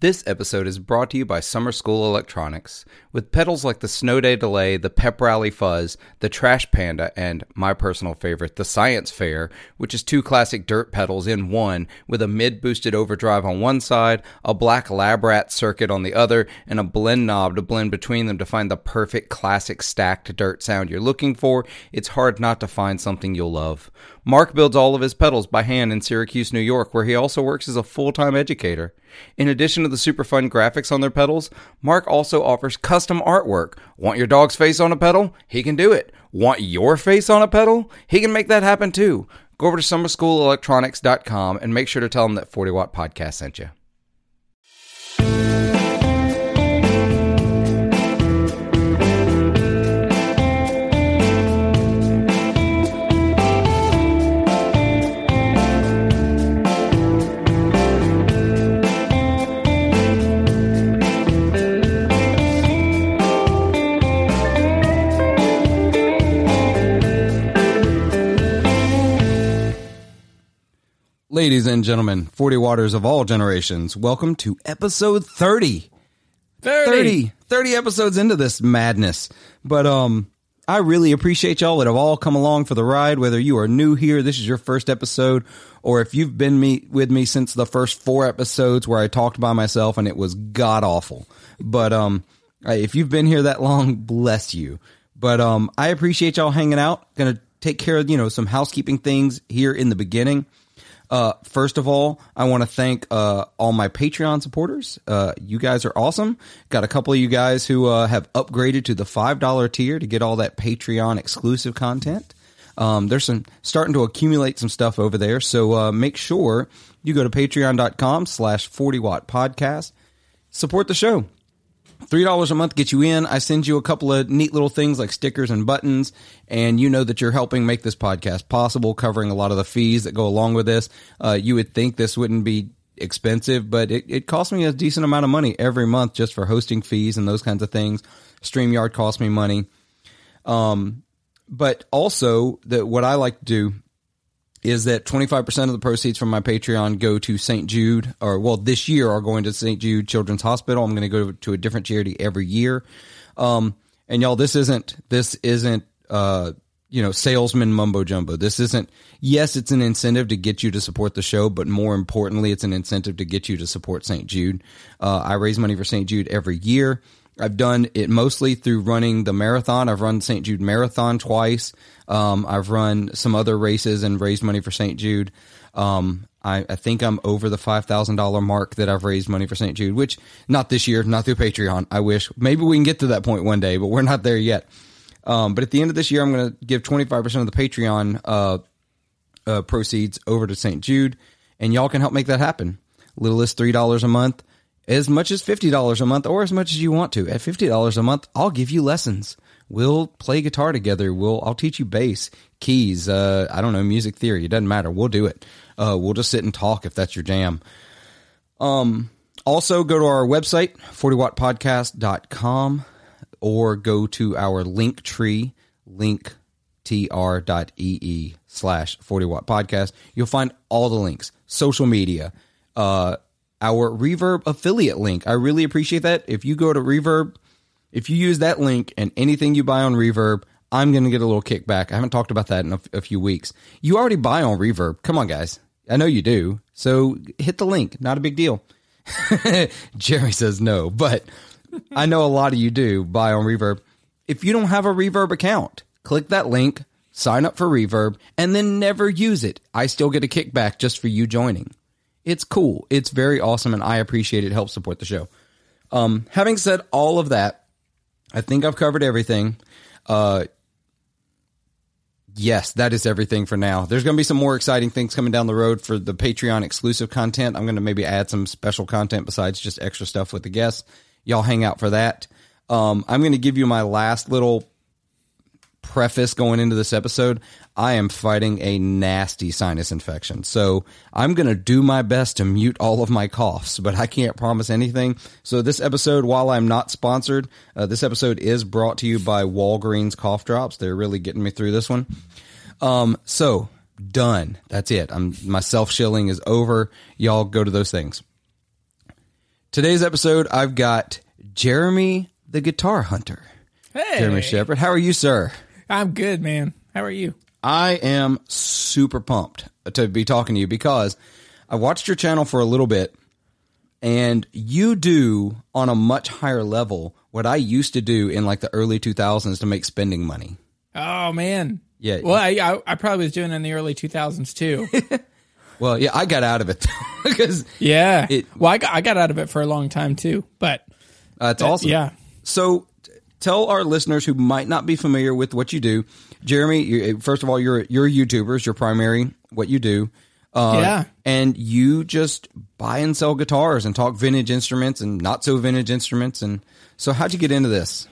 This episode is brought to you by Summer School Electronics. With pedals like the Snow Day Delay, the Pep Rally Fuzz, the Trash Panda, and my personal favorite, the Science Fair, which is two classic dirt pedals in one, with a mid boosted overdrive on one side, a black lab rat circuit on the other, and a blend knob to blend between them to find the perfect classic stacked dirt sound you're looking for, it's hard not to find something you'll love. Mark builds all of his pedals by hand in Syracuse, New York, where he also works as a full time educator. In addition to the super fun graphics on their pedals, Mark also offers custom artwork. Want your dog's face on a pedal? He can do it. Want your face on a pedal? He can make that happen too. Go over to summerschoolelectronics.com and make sure to tell him that 40 Watt Podcast sent you. Ladies and gentlemen, 40 waters of all generations, welcome to episode 30. 30. 30, 30 episodes into this madness. But um I really appreciate y'all that have all come along for the ride whether you are new here, this is your first episode or if you've been me with me since the first 4 episodes where I talked by myself and it was god awful. But um if you've been here that long, bless you. But um I appreciate y'all hanging out. To take care of, you know, some housekeeping things here in the beginning. Uh, first of all, I want to thank uh, all my Patreon supporters. Uh, you guys are awesome. Got a couple of you guys who uh, have upgraded to the five dollar tier to get all that Patreon exclusive content. Um, there's some starting to accumulate some stuff over there, so uh, make sure you go to patreon.com slash 40 watt podcast. Support the show. Three dollars a month gets you in. I send you a couple of neat little things like stickers and buttons, and you know that you're helping make this podcast possible, covering a lot of the fees that go along with this. Uh, you would think this wouldn't be expensive, but it, it costs me a decent amount of money every month just for hosting fees and those kinds of things. StreamYard costs me money. Um, but also that what I like to do is that 25% of the proceeds from my Patreon go to St. Jude, or well, this year are going to St. Jude Children's Hospital. I'm going to go to a different charity every year. Um, and y'all, this isn't, this isn't, uh, you know, salesman mumbo jumbo. This isn't, yes, it's an incentive to get you to support the show, but more importantly, it's an incentive to get you to support St. Jude. Uh, I raise money for St. Jude every year. I've done it mostly through running the marathon. I've run St. Jude Marathon twice. Um, I've run some other races and raised money for St. Jude. Um, I, I, think I'm over the five thousand dollar mark that I've raised money for St. Jude, which not this year, not through Patreon. I wish maybe we can get to that point one day, but we're not there yet. Um, but at the end of this year, I'm going to give 25 percent of the Patreon uh, uh, proceeds over to St. Jude, and y'all can help make that happen. Little as three dollars a month as much as $50 a month or as much as you want to. At $50 a month, I'll give you lessons. We'll play guitar together. We'll I'll teach you bass, keys, uh, I don't know, music theory. It doesn't matter. We'll do it. Uh, we'll just sit and talk if that's your jam. Um also go to our website, 40wattpodcast.com or go to our link tree, linktr.ee slash 40 watt podcast. You'll find all the links, social media, uh, our Reverb affiliate link. I really appreciate that. If you go to Reverb, if you use that link and anything you buy on Reverb, I'm going to get a little kickback. I haven't talked about that in a, few weeks. You already buy on Reverb. Come on, guys. I know you do. So hit the link. Not a big deal. Jerry says no, but I know a lot of you do buy on Reverb. If you don't have a Reverb account, click that link, sign up for Reverb, and then never use it. I still get a kickback just for you joining. It's cool. It's very awesome, and I appreciate it. Helps support the show. Um, having said all of that, I think I've covered everything. Uh, yes, that is everything for now. There's going to be some more exciting things coming down the road for the Patreon exclusive content. I'm going to maybe add some special content besides just extra stuff with the guests. Y'all hang out for that. Um, I'm going to give you my last little preface going into this episode, I am fighting a nasty sinus infection. So I'm going to do my best to mute all of my coughs, but I can't promise anything. So this episode, while I'm not sponsored, uh, this episode is brought to you by Walgreens cough drops. They're really getting me through this one. Um, so done. That's it. I'm, my self shilling is over. Y'all go to those things. Today's episode, I've got Jeremy the Guitar Hunter. Hey, Jeremy Shepard. How are you, sir? I'm good, man. How are you? I am super pumped to be talking to you because I watched your channel for a little bit and you do on a much higher level what I used to do in like the early 2000s to make spending money. Oh man. Yeah. Well, I, I, I probably was doing it in the early 2000s too. Well, yeah, I got out of it because yeah. It- well, I got, I got out of it for a long time too, but that's awesome. yeah. So tell our listeners who might not be familiar with what you do, Jeremy. You, first of all, you're you're a YouTuber. Is your primary what you do. Uh, Yeah. And you just buy and sell guitars and talk vintage instruments and not so vintage instruments. And so, how'd you get into this?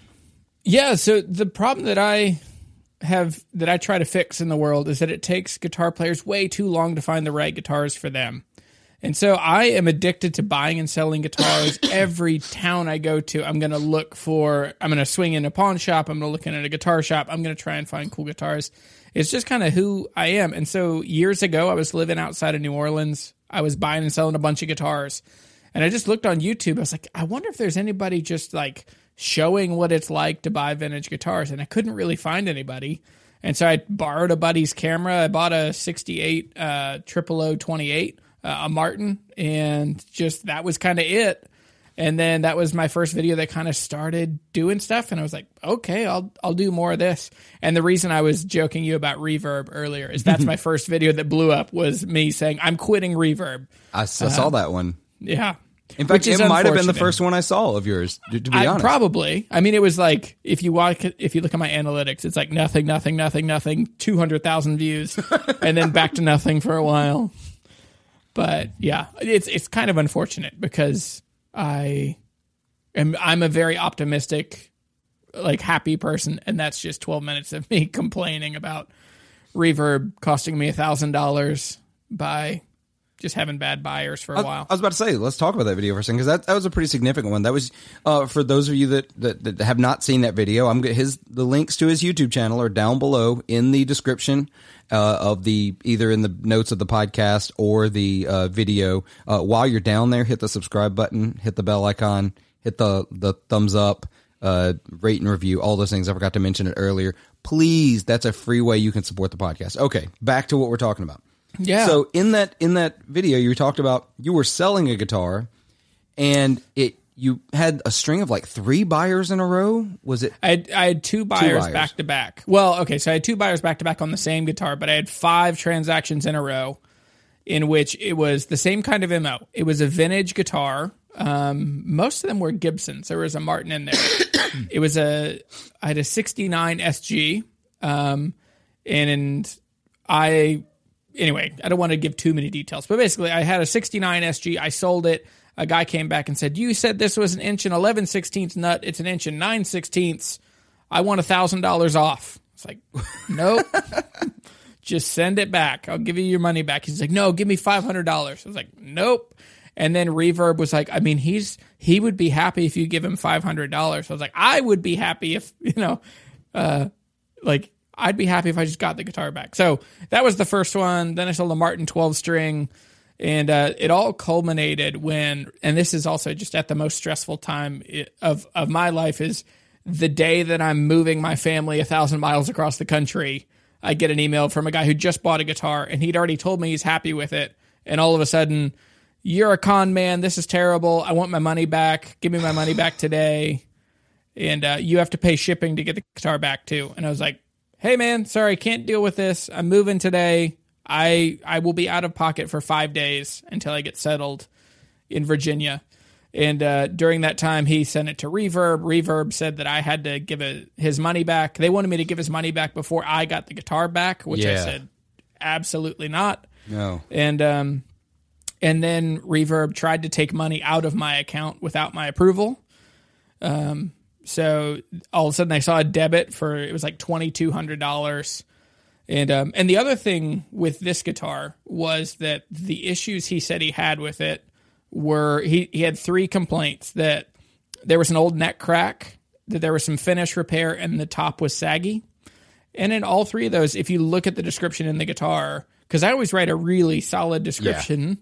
Yeah, so the problem that I have that I try to fix in the world is that it takes guitar players way too long to find the right guitars for them. And so I am addicted to buying and selling guitars. Every town I go to, I'm going to look for, I'm going to swing in a pawn shop, I'm going to look in at a guitar shop, I'm going to try and find cool guitars. It's just kind of who I am. And so years ago, I was living outside of New Orleans. I was buying and selling a bunch of guitars. And I just looked on YouTube. I was like, I wonder if there's anybody just like showing what it's like to buy vintage guitars. And I couldn't really find anybody. And so I borrowed a buddy's camera. I bought a 68 uh, 0028, uh, Uh, a Martin, and just that was kind of it. And then that was my first video that kind of started doing stuff, and I was like, okay, I'll I'll do more of this. And the reason I was joking you about reverb earlier is that's my first video that blew up was me saying I'm quitting reverb. I, s- I saw uh-huh. that one. Yeah. In fact, it might have been the first one I saw of yours. To, to be I, honest, probably. I mean, it was like if you walk, if you look at my analytics, it's like nothing, nothing, nothing, nothing, two hundred thousand views, and then back to nothing for a while. But yeah, it's it's kind of unfortunate because I am I'm a very optimistic, like happy person, and that's just twelve minutes of me complaining about reverb costing me a thousand dollars by just having bad buyers for a while. I was about to say, let's talk about that video for a second because that, that was a pretty significant one. That was uh, for those of you that, that, that have not seen that video. I'm his the links to his YouTube channel are down below in the description uh, of the either in the notes of the podcast or the uh, video. Uh, while you're down there, hit the subscribe button, hit the bell icon, hit the the thumbs up, uh, rate and review, all those things. I forgot to mention it earlier. Please, that's a free way you can support the podcast. Okay, back to what we're talking about. Yeah. So in that in that video, you talked about you were selling a guitar, and it you had a string of like three buyers in a row. Was it? I had, I had two buyers buyers. back to back. Well, okay, so I had two buyers back to back on the same guitar, but I had five transactions in a row in which it was the same kind of MO. It was a vintage guitar. Um, most of them were Gibsons. There was a Martin in there. it was a I had a 69 SG. Um, and I anyway, I don't want to give too many details, but basically, I had a 69 SG. I sold it. A guy came back and said, "You said this was an inch and 11 sixteenths nut. It's an inch and 9 sixteenths. I want a thousand dollars off." It's like, nope. Just send it back. I'll give you your money back. He's like, no, give me five hundred dollars. I was like, nope. And then Reverb was like, I mean, he's he would be happy if you give him five hundred dollars. I was like, I would be happy if you know, uh, like I'd be happy if I just got the guitar back. So that was the first one. Then I sold a Martin twelve string, and uh, it all culminated when, and this is also just at the most stressful time of of my life is the day that I'm moving my family a thousand miles across the country. I get an email from a guy who just bought a guitar and he'd already told me he's happy with it. And all of a sudden, you're a con man. This is terrible. I want my money back. Give me my money back today. And uh, you have to pay shipping to get the guitar back too. And I was like, hey man, sorry, can't deal with this. I'm moving today. I I will be out of pocket for five days until I get settled in Virginia. And uh, during that time, he sent it to Reverb. Reverb said that I had to give it, his money back. They wanted me to give his money back before I got the guitar back, which I said absolutely not. No. And um, and then Reverb tried to take money out of my account without my approval. Um, so all of a sudden, I saw a debit for it was like twenty two hundred dollars. And um, and the other thing with this guitar was that the issues he said he had with it were he, he had three complaints that there was an old neck crack, that there was some finish repair, and the top was saggy. And in all three of those, if you look at the description in the guitar, because I always write a really solid description,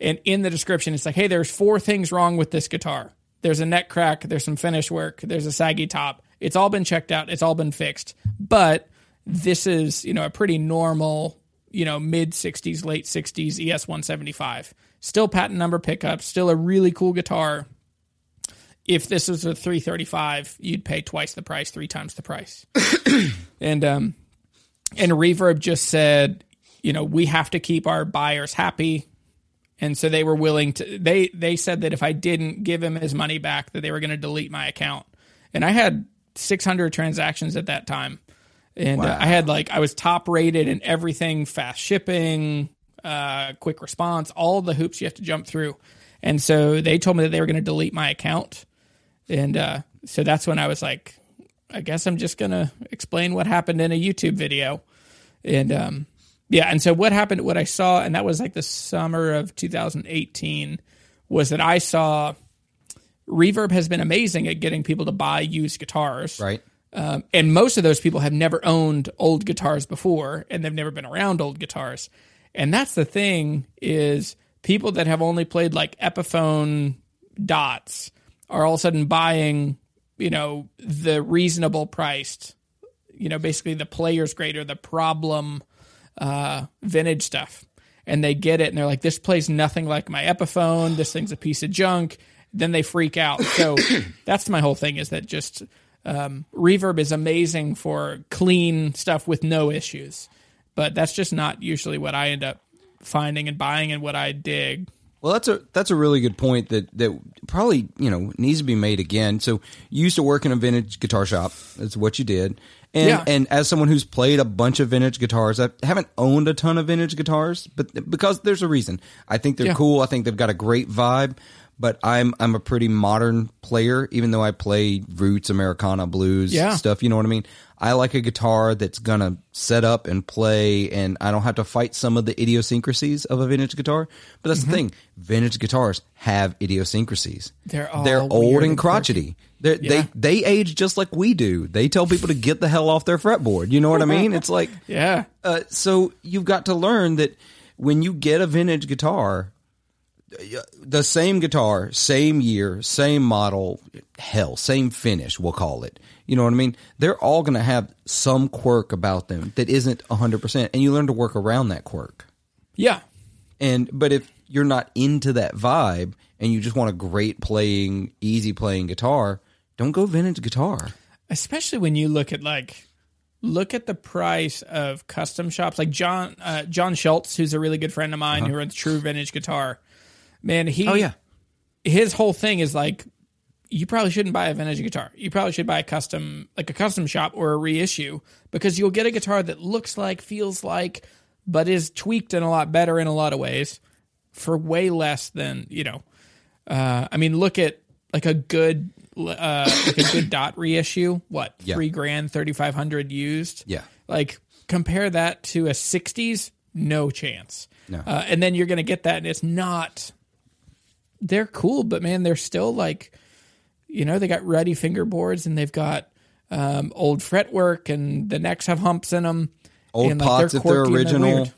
And in the description, it's like, hey, there's four things wrong with this guitar. There's a neck crack, there's some finish work, there's a saggy top. It's all been checked out, it's all been fixed. But this is, you know, a pretty normal, you know, mid 60s, late 60s ES 175. Still patent number pickup, still a really cool guitar. If this was a 335, you'd pay twice the price, three times the price. and um and Reverb just said, you know, we have to keep our buyers happy. And so they were willing to they they said that if I didn't give him his money back that they were going to delete my account. And I had 600 transactions at that time. And uh, I had like I was top rated and everything, fast shipping, uh quick response, all the hoops you have to jump through. And so they told me that they were going to delete my account. And uh so that's when I was like I guess I'm just going to explain what happened in a YouTube video. And um yeah, and so what happened what I saw and that was like the summer of 2018 was that I saw Reverb has been amazing at getting people to buy used guitars. Right. Um, and most of those people have never owned old guitars before and they've never been around old guitars. And that's the thing is people that have only played like Epiphone dots are all of a sudden buying, you know, the reasonable priced, you know, basically the player's grade or the problem uh, vintage stuff. And they get it and they're like, this plays nothing like my Epiphone. This thing's a piece of junk. Then they freak out. So that's my whole thing is that just um, reverb is amazing for clean stuff with no issues. But that's just not usually what I end up finding and buying and what I dig. Well, that's a that's a really good point that that probably you know needs to be made again. So you used to work in a vintage guitar shop. That's what you did. And Yeah. and as someone who's played a bunch of vintage guitars, I haven't owned a ton of vintage guitars, but because there's a reason. I think they're Yeah. cool. I think they've got a great vibe. But I'm I'm a pretty modern player, even though I play roots, Americana, blues Yeah. stuff. You know what I mean? I like a guitar that's gonna set up and play, and I don't have to fight some of the idiosyncrasies of a vintage guitar. But that's the thing: vintage guitars have idiosyncrasies. They're they're old and and crotchety. They're, Yeah. They they age just like we do. They tell people to get the hell off their fretboard. You know what I mean? It's like Yeah. uh, so you've got to learn that when you get a vintage guitar, the same guitar, same year, same model, hell, same finish, we'll call it. You know what I mean? They're all going to have some quirk about them that isn't 100%, and you learn to work around that quirk. Yeah. And but if you're not into that vibe and you just want a great playing, easy playing guitar, don't go vintage guitar. especially when you look at like look at the price of custom shops like john uh, john schultz who's a really good friend of mine who runs true vintage guitar man he. Oh yeah. his whole thing is like you probably shouldn't buy a vintage guitar you probably should buy a custom like a custom shop or a reissue because you'll get a guitar that looks like feels like but is tweaked in a lot better in a lot of ways for way less than you know uh, I mean, look at like a good, uh, like a good dot reissue. What Yeah. three grand, thirty five hundred used? Yeah. Like compare that to a '60s, no chance. No. Uh, and then you're gonna get that, and it's not. They're cool, but man, they're still like, you know, they got ruddy fingerboards, and they've got um, old fretwork, and the necks have humps in them. Old and, like, pots if they're quirky and original.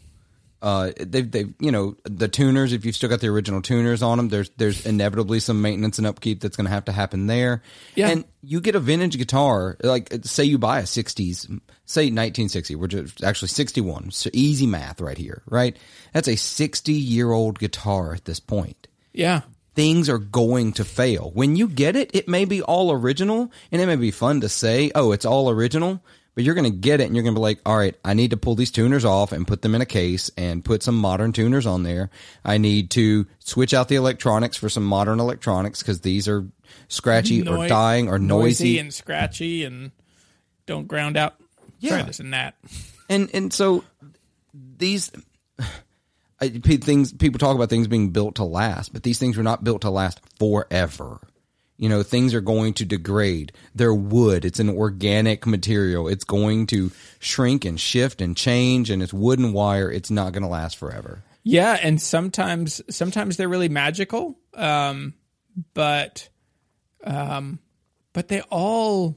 Uh, they've they've you know the tuners. If you've still got the original tuners on them, there's there's inevitably some maintenance and upkeep that's going to have to happen there. Yeah. And you get a vintage guitar, like say you buy a '60s, say 1960, which is actually 61. So easy math right here, right? That's a 60 year old guitar at this point Yeah, things are going to fail. When you get it, it may be all original and it may be fun to say, oh, it's all original, but you're going to get it and you're going to be like, all right, I need to pull these tuners off and put them in a case and put some modern tuners on there. I need to switch out the electronics for some modern electronics because these are scratchy or dying or noisy. and scratchy, and don't ground out. Yeah. Try this and that. and and so these I, things people talk about things being built to last, but these things are not built to last forever. You know, things are going to degrade. They're wood. It's an organic material. It's going to shrink and shift and change, and it's wood and wire. It's not going to last forever. Yeah, and sometimes sometimes they're really magical, um, but um, but they all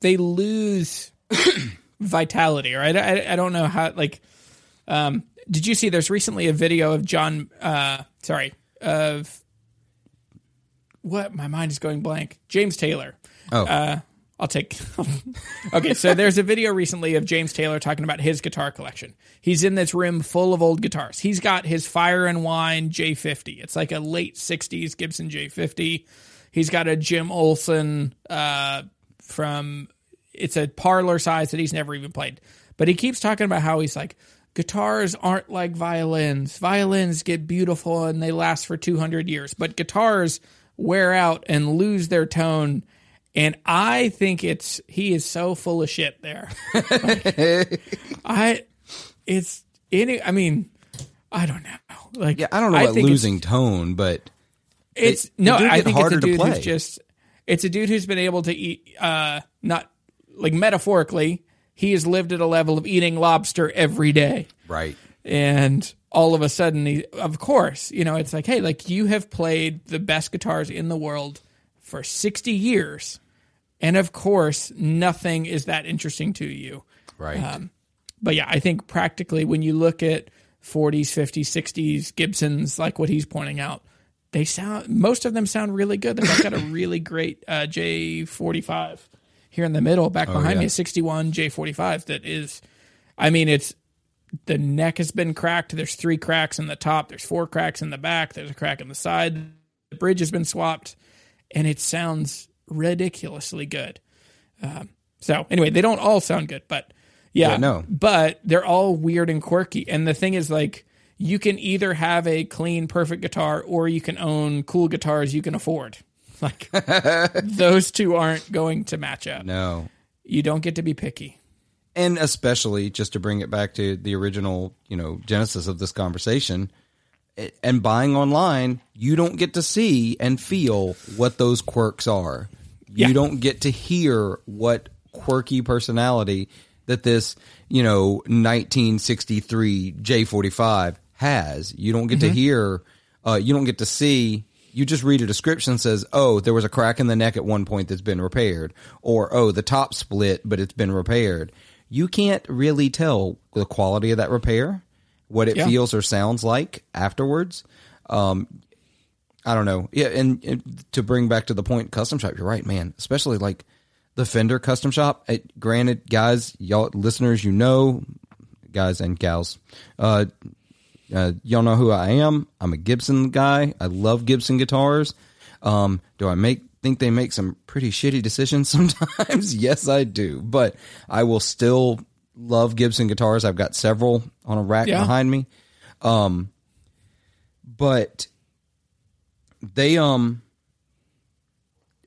they lose vitality, right? I, I don't know how. Like, um, did you see? There's recently a video of John. Uh, sorry, of what my mind is going blank. James Taylor. Oh. Uh, I'll take. okay, so there's a video recently of James Taylor talking about his guitar collection. He's in this room full of old guitars. He's got his Fire and Rain J50. It's like a late 60s Gibson J50. He's got a Jim Olson uh, from, it's a parlor size that he's never even played. But he keeps talking about how he's like, guitars aren't like violins. Violins get beautiful and they last for 200 years, but guitars wear out and lose their tone. And I think it's he is so full of shit there. Like, I it's any I mean I don't know. Like Yeah, I don't know I about losing tone, but it's they no, I think harder it's a dude who's just it's a dude who's been able to eat uh not like metaphorically, he has lived at a level of eating lobster every day. right. And all of a sudden he, of course, you know, it's like, hey, like you have played the best guitars in the world for 60 years. And of course, nothing is that interesting to you. Right. Um, But yeah, I think practically when you look at 40s, 50s, 60s Gibsons, like what he's pointing out, they sound most of them sound really good. I've got a really great uh, J45 here in the middle, back behind Oh, yeah. me, a 61 J45 that is, I mean, it's the neck has been cracked. There's three cracks in the top. There's four cracks in the back. There's a crack in the side. The bridge has been swapped, and it sounds ridiculously good. Um, so anyway, they don't all sound good, but yeah, Yeah, no. but they're all weird and quirky. And the thing is, like, you can either have a clean, perfect guitar, or you can own cool guitars you can afford. Like those two aren't going to match up. no. You don't get to be picky. and especially just to bring it back to the original, you know, genesis of this conversation, and buying online, you don't get to see and feel what those quirks are. Yeah. You don't get to hear what quirky personality that this, you know, 1963 J45 has. You don't get to hear, uh, you don't get to see. You just read a description that says, "Oh, there was a crack in the neck at one point that's been repaired," or "Oh, the top split, but it's been repaired." You can't really tell the quality of that repair, what it Yeah. feels or sounds like afterwards. Um, I don't know. Yeah, and, and to bring back to the point, custom shop. You're right, man. Especially like the Fender custom shop. It, granted, guys, y'all listeners, you know, guys and gals, uh, uh, y'all know who I am. I'm a Gibson guy. I love Gibson guitars. Um, do I make think they make some pretty shitty decisions sometimes? yes, I do. But I will still love Gibson guitars. I've got several on a rack Yeah. behind me. Um, but they um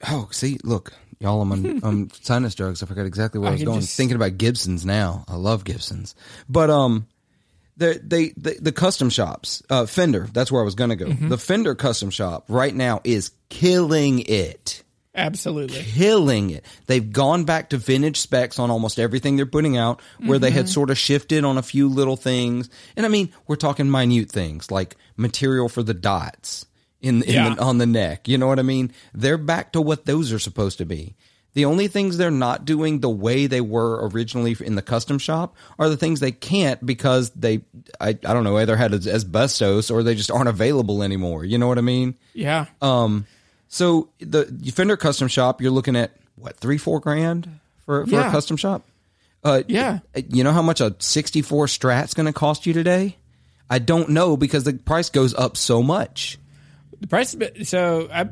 oh see look y'all I'm on um sinus drugs I forgot exactly where I, I was going just- thinking about Gibsons now I love Gibsons but um they they the, the custom shops uh Fender that's where I was gonna go Mm-hmm. the Fender custom shop right now is killing it Absolutely. killing it. They've gone back to vintage specs on almost everything they're putting out, where they Mm-hmm. had sort of shifted on a few little things. And I mean, we're talking minute things like material for the dots in, in Yeah. the, on the neck. You know what I mean? They're back to what those are supposed to be. The only things they're not doing the way they were originally in the custom shop are the things they can't because they, I, I don't know, either had asbestos or they just aren't available anymore. You know what I mean? Yeah. Um, so the Fender custom shop, you're looking at what three, four grand for for Yeah. a custom shop. Uh, Yeah. You know how much a 64 Strat's going to cost you today? I don't know because the price goes up so much. The price so I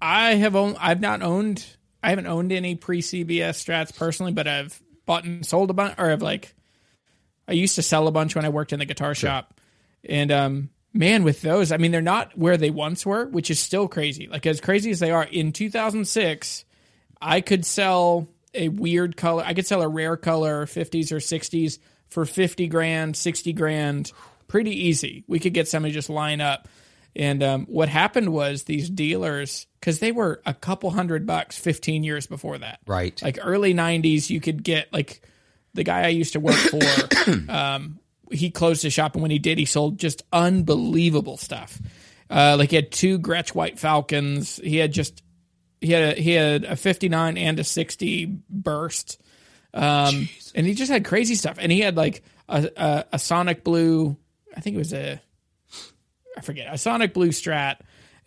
I have owned I've not owned I haven't owned any pre CBS strats personally, but I've bought and sold a bunch or I've like I used to sell a bunch when I worked in the guitar shop. And um man with those, I mean they're not where they once were, which is still crazy. Like as crazy as they are in 2006, I could sell a weird color. I could sell a rare color 50s or 60s for 50 grand, 60 grand, pretty easy. We could get somebody just line up. And um, what happened was these dealers, because they were a couple hundred bucks 15 years before that. Right. Like early 90s, you could get, like, the guy I used to work for, um, he closed his shop. And when he did, he sold just unbelievable stuff. Uh, like he had two Gretsch White Falcons. He had just he had a, he had a 59 and a 60 burst um and he just had crazy stuff and he had like a, a, a sonic blue i think it was a I forget a Sonic Blue Strat.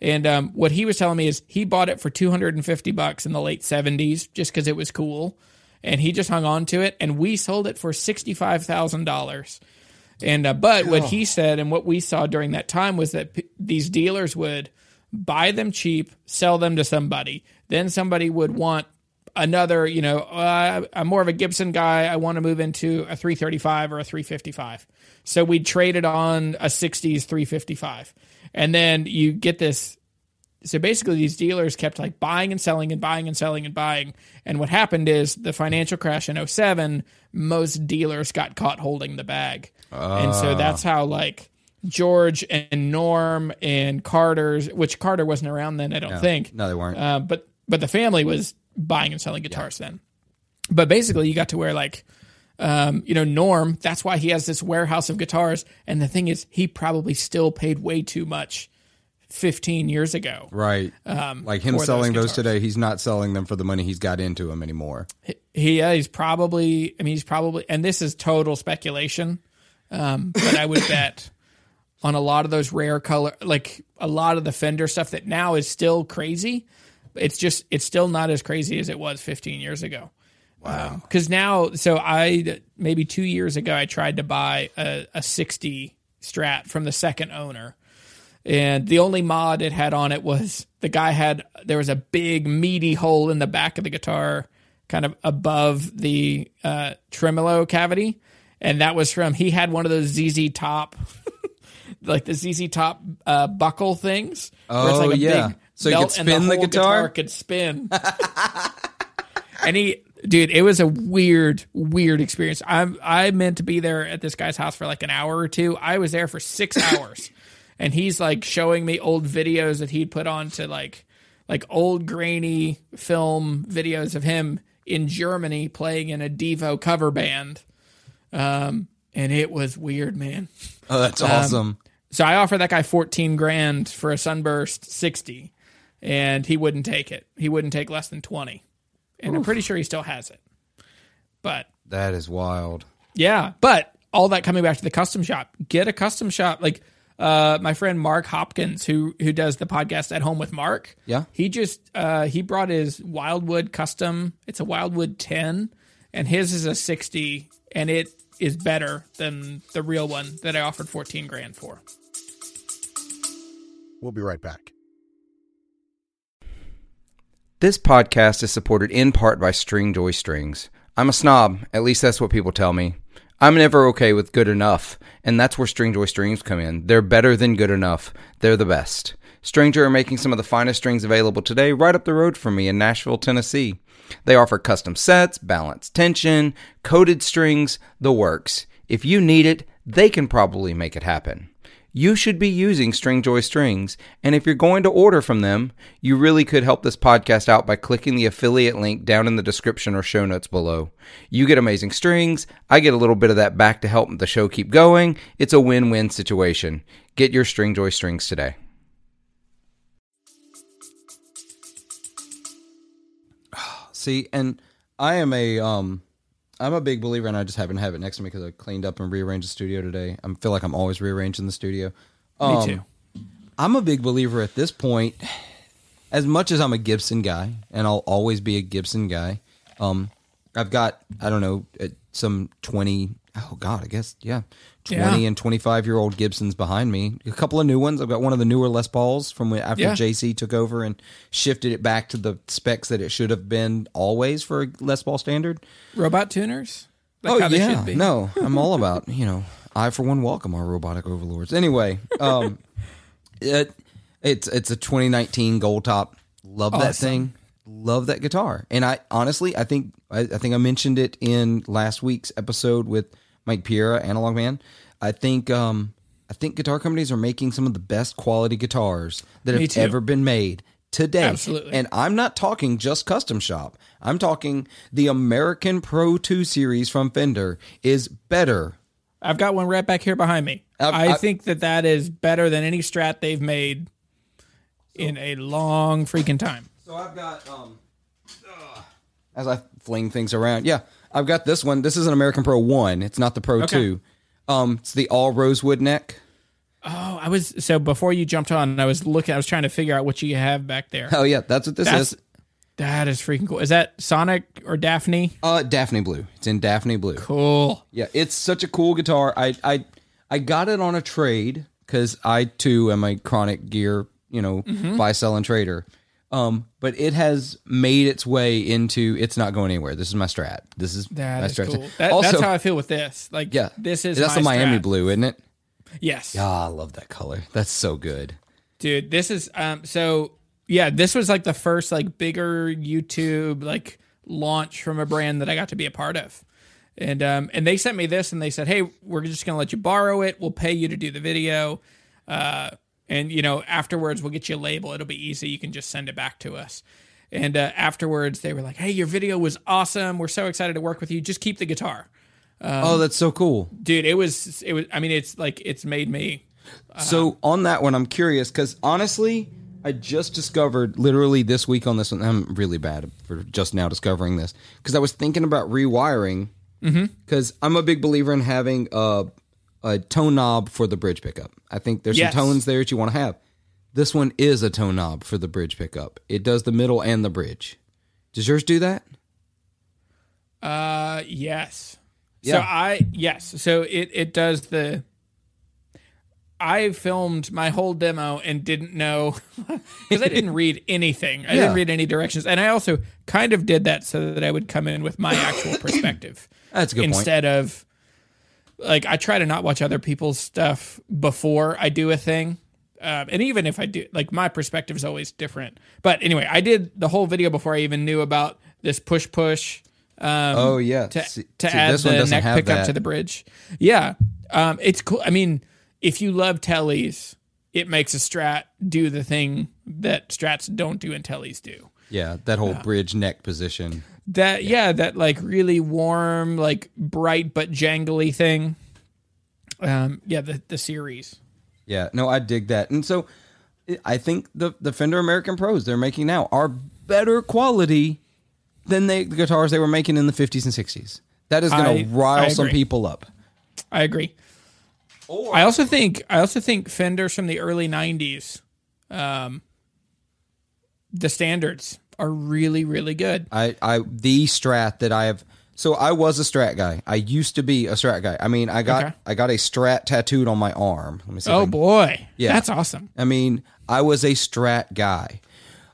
And um, what he was telling me is he bought it for 250 bucks in the late 70s just because it was cool, and he just hung on to it. And we sold it for sixty five thousand dollars. And uh, but what he said and what we saw during that time was that p- these dealers would buy them cheap, sell them to somebody. Then somebody would want another, you know, uh, I'm more of a Gibson guy. I want to move into a 335 or a 355. So we traded on a 60s 355. And then you get this. So basically, these dealers kept like buying and selling and buying and selling and buying. And what happened is the financial crash in 07, most dealers got caught holding the bag. And so that's how like George and Norm and Carter's, which Carter wasn't around then, I don't think. No, they weren't. Uh, but but the family was buying and selling guitars then. But basically, you got to wear like, um, you know, Norm. That's why he has this warehouse of guitars. And the thing is, he probably still paid way too much, fifteen years ago. right. Um, like him for those selling those today, he's not selling them for the money he's got into them anymore. He yeah, he's probably. I mean, he's probably. And this is total speculation, um, but I would bet on a lot of those rare color, like a lot of the Fender stuff that now is still crazy. It's just it's still not as crazy as it was 15 years ago. Wow. Because now, so I maybe two years ago, I tried to buy a, a 60 Strat from the second owner, and the only mod it had on it was the guy had there was a big meaty hole in the back of the guitar, kind of above the uh, tremolo cavity, and that was from he had one of those ZZ Top, like the ZZ Top uh, buckle things. where Oh, yeah. So you could and spin the whole guitar? could spin. and he dude it was a weird weird experience i'm i meant to be there at this guy's house for like an hour or two i was there for six hours and he's like showing me old videos that he'd put on to like like old grainy film videos of him in germany playing in a devo cover band um and it was weird man Oh, that's awesome. so I offered that guy 14 grand for a Sunburst 60 and he wouldn't take it. He wouldn't take less than 20. And I'm pretty sure he still has it. But That is wild. yeah, but all that coming back to the custom shop. Get a custom shop like uh, my friend Mark Hopkins, who who does the podcast at home with Mark. Yeah. he just uh, he brought his Wildwood custom. It's a Wildwood 10, and his is a 60, and it is better than the real one that I offered 14 grand for. We'll be right back. This podcast is supported in part by Stringjoy Strings. I'm a snob, at least that's what people tell me. I'm never okay with good enough, and that's where Stringjoy Strings come in. They're better than good enough. They're the best. Stringjoy are making some of the finest strings available today right up the road from me in Nashville, Tennessee. They offer custom sets, balanced tension, coated strings, the works. If you need it, they can probably make it happen. You should be using Stringjoy strings, and if you're going to order from them, you really could help this podcast out by clicking the affiliate link down in the description or show notes below. You get amazing strings, I get a little bit of that back to help the show keep going. It's a win-win situation. Get your Stringjoy strings today. See, and I am a um I'm a big believer and I just happen to have it next to me because I cleaned up and rearranged the studio today. I feel like I'm always rearranging the studio. Um, Me too. I'm a big believer at this point, as much as I'm a Gibson guy, and I'll always be a Gibson guy. Um, I've got I don't know some twenty. Oh God, I guess yeah, twenty Yeah. and twenty five year old Gibsons behind me. A couple of new ones. I've got one of the newer Les Pauls from after Yeah. JC took over and shifted it back to the specs that it should have been always for a Les Paul standard. Robot tuners? Like oh how they yeah, should be. no, I'm all about you know. I for one welcome our robotic overlords. Anyway, um, it it's it's a 2019 gold top. Love that thing. Love that guitar. And I honestly, I think I, I think I mentioned it in last week's episode with Mike Piera, Analog Man. I think um I think guitar companies are making some of the best quality guitars that Me have too. ever been made today. Absolutely. And I'm not talking just custom shop. I'm talking the American Pro 2 series from Fender is better. I've got one right back here behind me. Uh, I, I- think that that is better than any Strat they've made in a long freaking time. So I've got um as I fling things around. Yeah, I've got this one. This is an American Pro 1. It's not the Pro Okay. 2. Um it's the all rosewood neck. Oh, I was so before you jumped on, I was looking. I was trying to figure out what you have back there. Oh yeah, that's what this That's is. that is freaking cool. Is that Sonic or Daphne? Uh, Daphne Blue. It's in Daphne Blue. Cool. Yeah, it's such a cool guitar. I I I got it on a trade because I too am a chronic gear, you know, Mm-hmm. buy sell and trader. Um, but it has made its way into. It's not going anywhere. This is my strat. This is That my is strat. cool. That, also, that's how I feel with this. Like, yeah, this is that's the Miami strat. blue, isn't it? Yes, Ah, I love that color. That's so good. dude. This is um. So yeah, this was like the first like bigger YouTube like launch from a brand that I got to be a part of. And um and they sent me this and they said, "Hey, we're just going to let you borrow it. We'll pay you to do the video. Uh and you know, afterwards we'll get you a label. It'll be easy. You can just send it back to us." And uh, afterwards they were like, "Hey, your video was awesome. We're so excited to work with you. Just keep the guitar." Um, oh, that's so cool. Dude, it was it was I mean, it's like it's made me uh, So on that one, I'm curious because honestly, I just discovered literally this week on this one. I'm really bad for just now discovering this because I was thinking about rewiring mm-hmm. because I'm a big believer in having a a tone knob for the bridge pickup. I think there's Yes. some tones there that you want to have. This one is a tone knob for the bridge pickup. It does the middle and the bridge. Does yours do that? Uh, yes. Yeah. So I yes. So it it does the. I filmed my whole demo and didn't know because I didn't read anything. I Yeah. didn't read any directions, and I also kind of did that so that I would come in with my actual perspective That's a good point. instead of like I try to not watch other people's stuff before I do a thing. Um, and even if I do, like my perspective is always different. But anyway, I did the whole video before I even knew about this push push. Um, Oh yeah, to, See- to see, add the neck pickup that. to the bridge. Yeah, um, it's cool. I mean, if you love tellies, it makes a strat do the thing that strats don't do and tellies do. Yeah, that whole bridge neck position. That yeah. that like really warm, like bright but jangly thing. Um, yeah, the the series. Yeah, no, I dig that. And so I think the the Fender American Pros they're making now are better quality than they, the guitars they were making in the 50s and 60s. That is going to rile some people up. I agree. I also think I also think Fenders from the early '90s, um, the standards are really really good. I, I the Strat that I have. So I was a Strat guy. I used to be a Strat guy. I mean, I got Okay. I got a Strat tattooed on my arm. Let me see. Oh can- boy, Yeah. that's awesome. I mean, I was a Strat guy.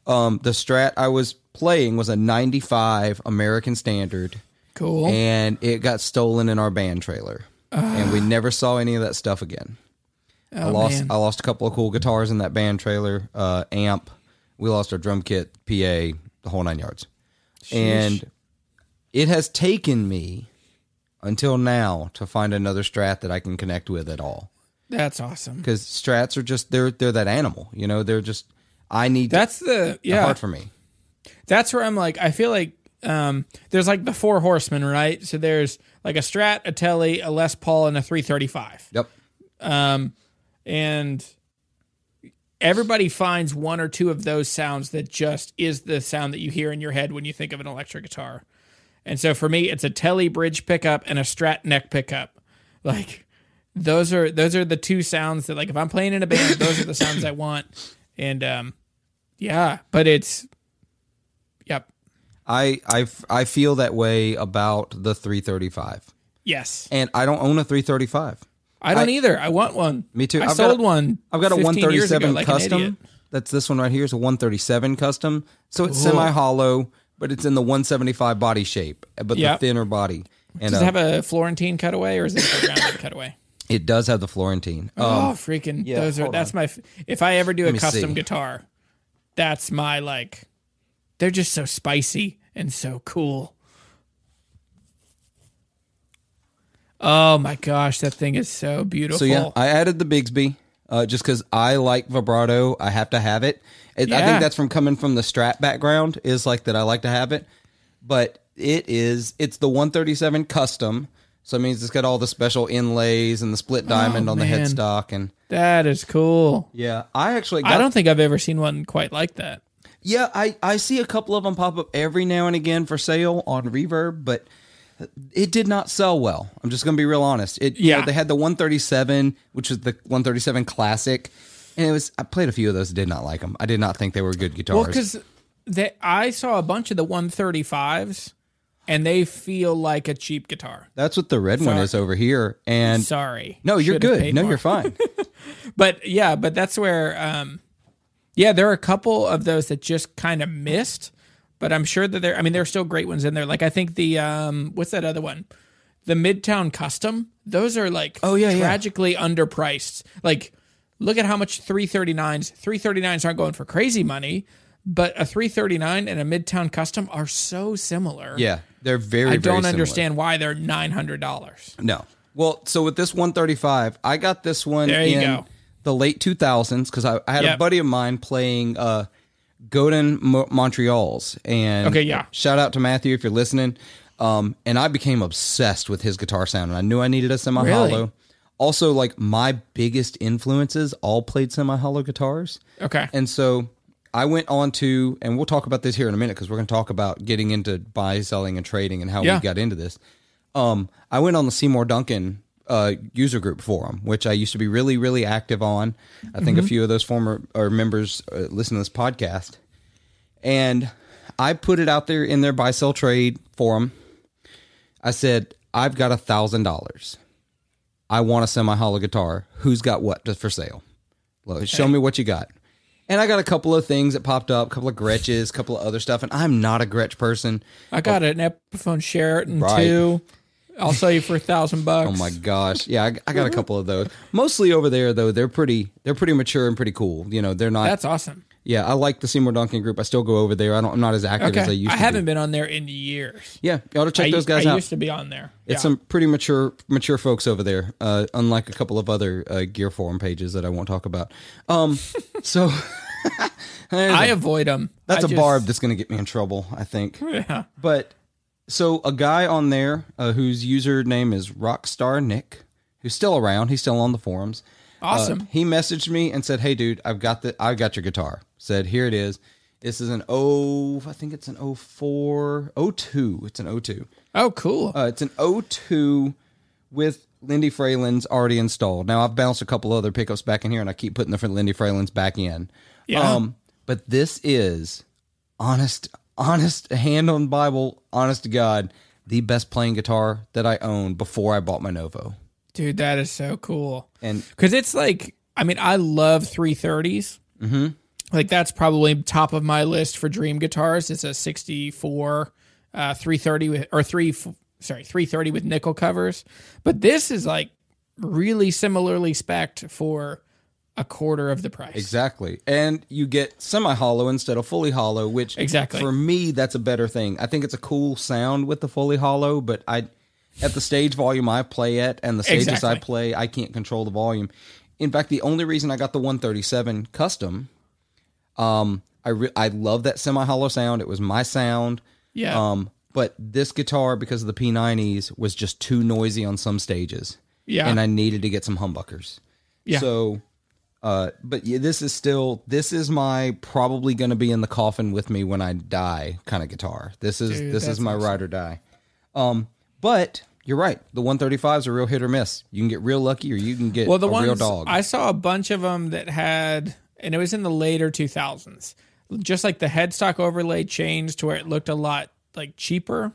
Um, the Strat I was playing was a '95 American Standard. Cool. and it got stolen in our band trailer, and we never saw any of that stuff again. Oh, I lost man. I lost a couple of cool guitars in that band trailer, uh, amp. We lost our drum kit, PA, the whole nine yards, and it has taken me until now to find another Strat that I can connect with at all. That's awesome. Because Strats are just they're they're that animal, you know. They're just I need That's the yeah. hard for me. That's where I'm like I feel like um there's like the four horsemen, right? So there's like a Strat, a Telly, a Les Paul, and a 335. Yep. Um, and everybody finds one or two of those sounds that just is the sound that you hear in your head when you think of an electric guitar. And so for me, it's a Telly bridge pickup and a Strat neck pickup. Like those are those are the two sounds that like if I'm playing in a band, those are the sounds I want. And um, yeah, but it's yep, I I I feel that way about the 335, yes. and I don't own a 335. I don't either. I want one. Me too. I I've got sold a- one. I've got a 15 years ago 137 like custom. That's this one right here is a 137 custom. So it's semi hollow, but it's in the 175 body shape, but Yep. the thinner body. And Does uh, it have a Florentine cutaway or is it a grounded cutaway? it does have the Florentine. Um, oh, freaking! yeah, those are hold that's my. If I ever do a custom see. guitar, that's my like. They're just so spicy and so cool. Oh my gosh, that thing is so beautiful. so yeah, I added the Bigsby uh, just because I like vibrato. I have to have it. it I think that's from coming from the Strat background. Is like that. I like to have it, but it is it's the 137 custom. So it means it's got all the special inlays and the split diamond on the Oh, man. headstock and that is cool. yeah. I actually got I don't think I've ever seen one quite like that. Yeah, I, I see a couple of them pop up every now and again for sale on Reverb, but it did not sell well. I'm just going to be real honest. It you know, Yeah. they had the 137, which was the 137 classic, and it was I played a few of those. Did not like them. I did not think they were good guitars. Well, because I saw a bunch of the 135s, and they feel like a cheap guitar. That's what the red one is over here. And Sorry. no, you're Should've good. No, more. you're fine. But yeah, but that's where, um, yeah, there are a couple of those that just kind of missed. But I'm sure that there. I mean, there are still great ones in there. Like I think the um, what's that other one? The Midtown Custom. Those are like Oh, yeah, yeah. tragically underpriced. Like look at how much 339s. 339s aren't going for crazy money, but a 339 and a Midtown Custom are so similar. yeah, they're very. I don't similar. understand why they're nine hundred dollars. No. Well, so with this 135, I got this one There you in go. the late 2000s because I, I had a buddy of mine playing uh, Godin Mo- Montreal's. And Okay, yeah. shout out to Matthew if you're listening. Um, and I became obsessed with his guitar sound, and I knew I needed a semi hollow. Really? Also, like my biggest influences all played semi hollow guitars. Okay. And so I went on to, and we'll talk about this here in a minute because we're going to talk about getting into buy, selling, and trading and how Yeah. we got into this. Um, I went on the Seymour Duncan uh, user group forum, which I used to be really, really active on. I think a few of those former or members uh, listen to this podcast, and I put it out there in their buy, sell, trade forum. I said, I've got a thousand dollars. I want a semi hollow guitar. Who's got what for sale? Look, Show me what you got. And I got a couple of things that popped up, a couple of Gretsches, a couple of other stuff. And I'm not a Gretsch person. I got an Epiphone Sheraton Right. too. I'll sell you for a thousand bucks. Oh my gosh, yeah, I, I got a couple of those. Mostly over there though, they're pretty, they're pretty mature and pretty cool. You know, they're not. That's awesome. yeah, I like the Seymour Duncan group. I still go over there. I don't. I'm not as active Okay, as I used I to. I haven't be. been on there in years. Yeah, you ought to check I, those guys I out. used to be on there. It's Yeah. some pretty mature mature folks over there, uh, unlike a couple of other uh, gear forum pages that I won't talk about. Um, so I avoid them. that's a a barb that's going to get me in trouble, I think. Yeah. But so a guy on there uh, whose username is Rockstar Nick, who's still around, he's still on the forums. Awesome. Uh, he messaged me and said, "Hey, dude, I've got the I got your guitar." Said, "Here it is. This is an O, I think it's an 04, 02. It's an 02. Oh, cool. Uh, it's an 02 with Lindy Fralins already installed. Now I've bounced a couple other pickups back in here, and I keep putting the Lindy Fralins back in. Yeah. Um, but this is honest, honest, hand on Bible, honest to God, the best playing guitar that I owned before I bought my Novo. Dude, that is so cool. And Because it's like, I mean, I love 330s. Mm-hmm. Like, that's probably top of my list for dream guitars. It's a 64 uh, 330 with, or 3, sorry, 330 with nickel covers. But this is like really similarly spec'd for a quarter of the price. Exactly. And you get semi hollow instead of fully hollow, which Exactly. for me that's a better thing. I think it's a cool sound with the fully hollow, but I at the stage volume I play at and the stages I play, I can't control the volume. In fact, the only reason I got the 137 custom um I re- I love that semi hollow sound. It was my sound. Yeah. Um but this guitar because of the P90s was just too noisy on some stages. Yeah. And I needed to get some humbuckers. Yeah. So uh, but yeah, this is still this is my probably going to be in the coffin with me when I die kind of guitar. This is Dude, this is my ride or die. Um, but you're right. The 135 is a real hit or miss. You can get real lucky, or you can get Well, the a ones real dog. I saw a bunch of them that had, and it was in the later 2000s, just like the headstock overlay changed to where it looked a lot like cheaper.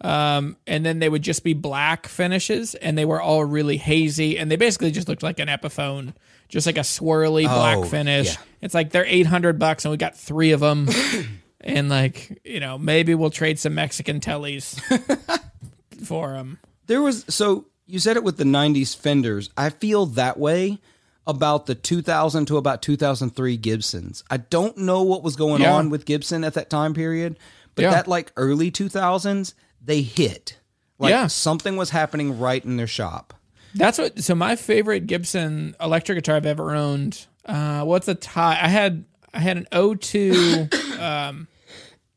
Um, and then they would just be black finishes, and they were all really hazy, and they basically just looked like an Epiphone, just like a swirly black Oh, finish. yeah. It's like they're 800 bucks, and we got three of them. and like, you know, maybe we'll trade some Mexican tellies for them. There was so you said it with the 90s Fenders. I feel that way about the 2000 to about 2003 Gibsons. I don't know what was going Yeah. on with Gibson at that time period, but Yeah. that like early 2000s, they hit. Like Yeah. something was happening right in their shop. That's what. So my favorite Gibson electric guitar I've ever owned. Uh, what's a tie? I had I had an O2, um,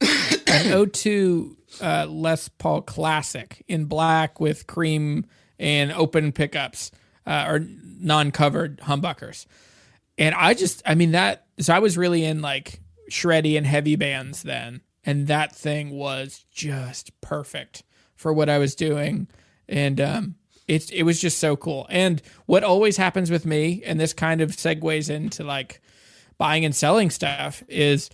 an O2 uh, Les Paul Classic in black with cream and open pickups uh, or non-covered humbuckers. And I just, I mean that. So I was really in like shreddy and heavy bands then, and that thing was just perfect for what I was doing, and um, it it was just so cool. And what always happens with me, and this kind of segues into like buying and selling stuff, is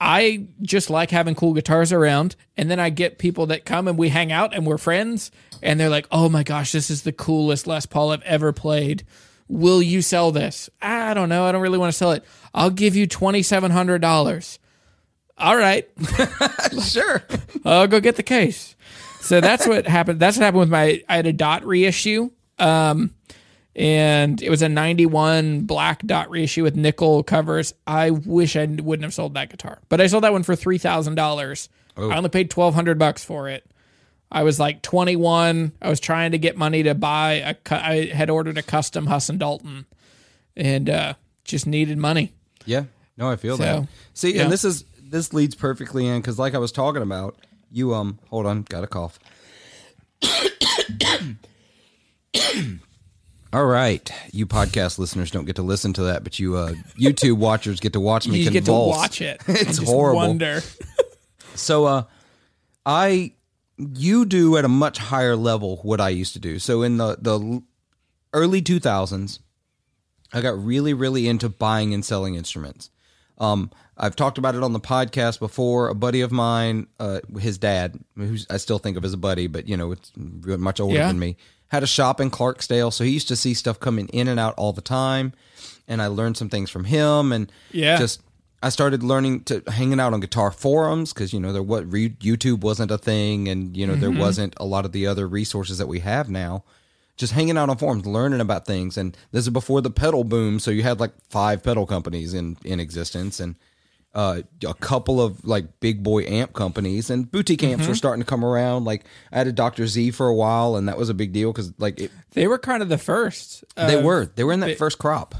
I just like having cool guitars around, and then I get people that come and we hang out and we're friends, and they're like, "Oh my gosh, this is the coolest Les Paul I've ever played." Will you sell this? I don't know. I don't really want to sell it. I'll give you twenty seven hundred dollars. All right, sure. I'll go get the case. So that's what happened. That's what happened with my. I had a dot reissue, um, and it was a '91 black dot reissue with nickel covers. I wish I wouldn't have sold that guitar, but I sold that one for three thousand dollars. I only paid twelve hundred bucks for it. I was like 21. I was trying to get money to buy a. cu- I had ordered a custom Huss and Dalton, and uh, just needed money. Yeah. No, I feel So, that. See, yeah. and this is this leads perfectly in because, like I was talking about, you um, hold on, got a cough. All right, you podcast listeners don't get to listen to that, but you uh, YouTube watchers get to watch me You get to watch it. It's horrible. Wonder. So, uh, I you do at a much higher level what I used to do. So in the the early two thousands, I got really really into buying and selling instruments. Um, I've talked about it on the podcast before. A buddy of mine, uh, his dad, who's I still think of as a buddy, but you know, it's much older Yeah. than me, had a shop in Clarksdale, so he used to see stuff coming in and out all the time, and I learned some things from him, and Yeah. just I started learning to hanging out on guitar forums because you know there what re, YouTube wasn't a thing, and you know there wasn't a lot of the other resources that we have now. Just hanging out on forums, learning about things, and this is before the pedal boom, so you had like five pedal companies in in existence, and uh, a couple of like big boy amp companies, and boutique amps were starting to come around. Like I had a Doctor Z for a while, and that was a big deal because like it, They were kind of the first. they of- were they were in that first crop.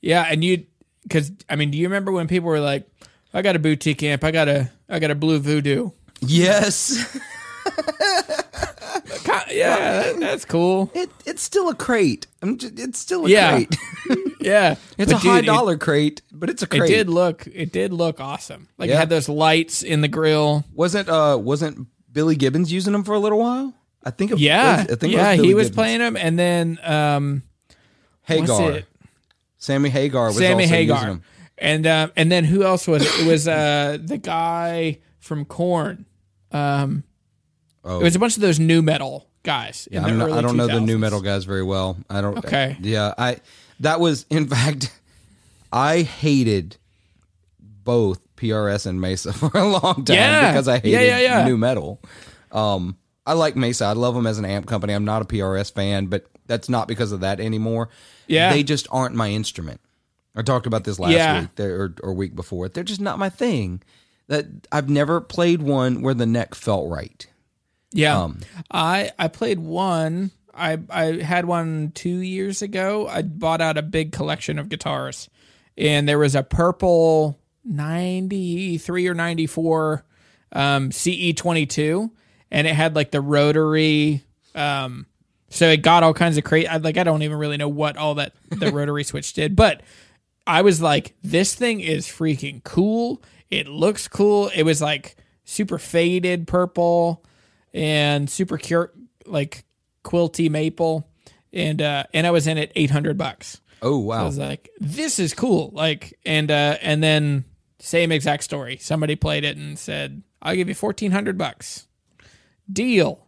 Yeah, and you because I mean, do you remember when people were like, "I got a boutique amp, I got a I got a Blue Voodoo." Yes, Yeah, that- that's cool. it it's still a crate. I'm just, it's still a Yeah. crate. Yeah, It's But a high dude, it- dollar crate, but it's a It, did look it did look awesome. Like it had those lights in the grill. Wasn't uh wasn't Billy Gibbons using them for a little while? I think it Yeah, was, I think yeah, Billy he was Gibbons. playing them, and then um, Hagar. Sammy Hagar was Sammy also using Hagar, them. and uh, and then who else was it? It was uh, the guy from Korn. Um, Oh. It was a bunch of those nu metal guys. in Yeah, not, I don't know the nu metal guys very well. I don't. Okay. Yeah, I that was in fact, I hated both PRS and Mesa for a long time Yeah. because I hated yeah, yeah. nu metal. Um, I like Mesa. I love them as an amp company. I'm not a PRS fan, but that's not because of that anymore. Yeah. they just aren't my instrument. I talked about this last week or, or week before. They're just not my thing. That I've never played one where the neck felt right. Yeah, Um, I I played one. I I had one two years ago. I bought out a big collection of guitars, and there was a purple ninety three or ninety four um, CE twenty two, and it had like the rotary. Um, so it got all kinds of crazy. Like I don't even really know what all that the rotary switch did, but I was like, this thing is freaking cool. It looks cool. It was like super faded purple and super cure like quilty maple. And uh and I was in it eight hundred bucks. Oh wow. I was like, this is cool. Like and uh and then same exact story. Somebody played it and said, I'll give you fourteen hundred bucks. Deal.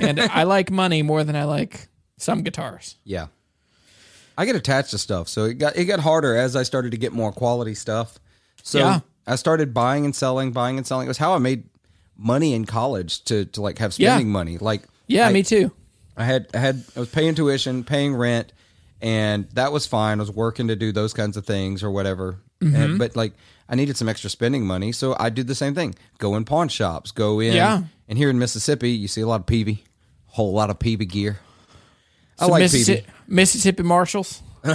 And I like money more than I like some guitars. Yeah. I get attached to stuff, so it got it got harder as I started to get more quality stuff. So Yeah. I started buying and selling, buying and selling. It was how I made money in college to to like have spending Yeah. money. Like Yeah, I, me too. I had I had I was paying tuition, paying rent, and that was fine. I was working to do those kinds of things or whatever. Mm-hmm. And- but like I needed some extra spending money, so I did the same thing. Go in pawn shops, go in Yeah. and here in Mississippi, you see a lot of Peavey, whole lot of Peavey gear. I So like Mississi-. Mississippi Marshalls.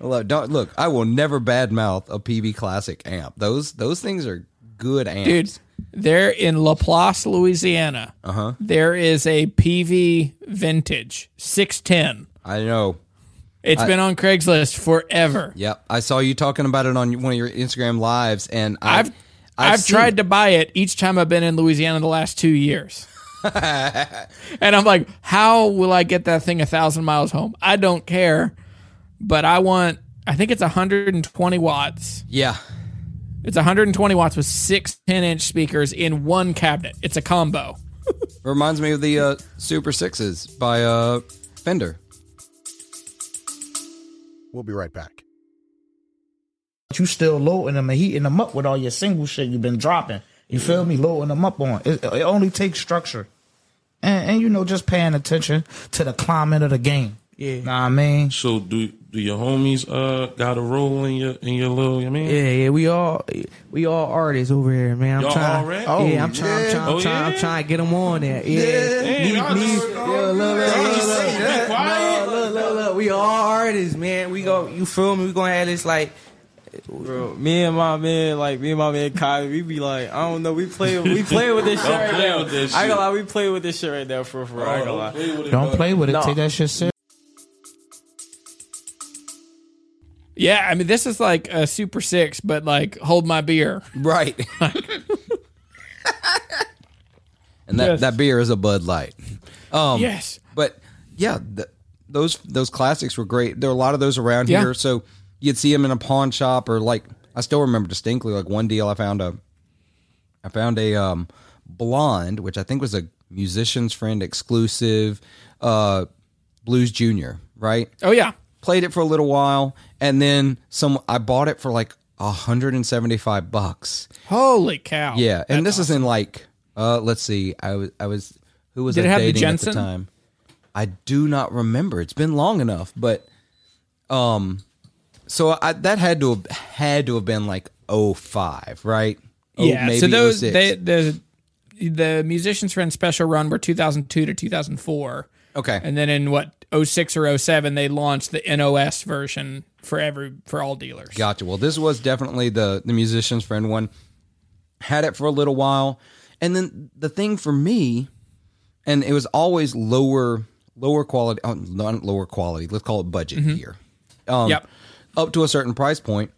Look, don't look. I will never badmouth a Peavey Classic amp. Those those things are good amps. Dude, they're in Laplace, Louisiana. Uh-huh. There is a Peavey vintage 610. I know. It's been on Craigslist forever. Yep, I saw you talking about it on one of your Instagram lives, and I I've- I've I've, tried it. to buy it each time I've been in Louisiana the last two years. and I'm like, how will I get that thing a thousand miles home? I don't care, but I want. I think it's 120 watts. Yeah. It's 120 watts with six 10 inch speakers in one cabinet. It's a combo. Reminds me of the uh, Super Sixes by uh, Fender. We'll be right back. you still loading them and heating them up with all your single shit you've been dropping. You feel me? Loading them up on. It, it only takes structure. And, and, you know, just paying attention to the climate of the game. Yeah. Know what I mean? So do do your homies uh got a role in your in your little I mean Yeah, yeah, we all we all artists over here, man. I'm Y'all trying. all rap? yeah, Oh, I'm trying. I'm trying. I'm Oh, trying. I'm trying to get them on there. Yeah, Damn, y'all Me- me- just- yeah, look, look, y'all look, just look, look, there quiet. look, look, look, look. We all artists, man. We go. You feel me? We gonna have this like. Bro, me and my man, like me and my man Kai, we be like, I don't know, we play, we play with this shit Don't right now. with this I ain't gonna lie, we play with this shit right now for for. I ain't gonna lie. Don't play with it. Take that shit serious. Yeah, I mean, this is like a Super Six, but like hold my beer. Right. and that, Yes. that beer is a Bud Light. Um, Yes. But yeah, th those those classics were great. There are a lot of those around Yeah. here. So you'd see them in a pawn shop or like I still remember distinctly like one deal I found a I found a um blonde, which I think was a musician's friend exclusive uh Blues Junior, right? Oh yeah, Played it for a little while and then some I bought it for like 175 bucks. holy cow! Yeah, and That's this is in like uh let's see. I was I was who was Did I it have the dating at the Jensen? time? I do not remember. It's been long enough, but um so I that had to have had to have been like 05, right? Oh, yeah. maybe so those 06. they the the musicians friend special run were 2002 to 2004. Okay. and then in what 06 or 07 they launched the NOS version for every for all dealers. Gotcha. Well, this was definitely the the musician's friend one. Had it for a little while, and then the thing for me, and it was always lower lower quality, oh, not lower quality. Let's call it budget gear. Um, Yep. Up to a certain price point.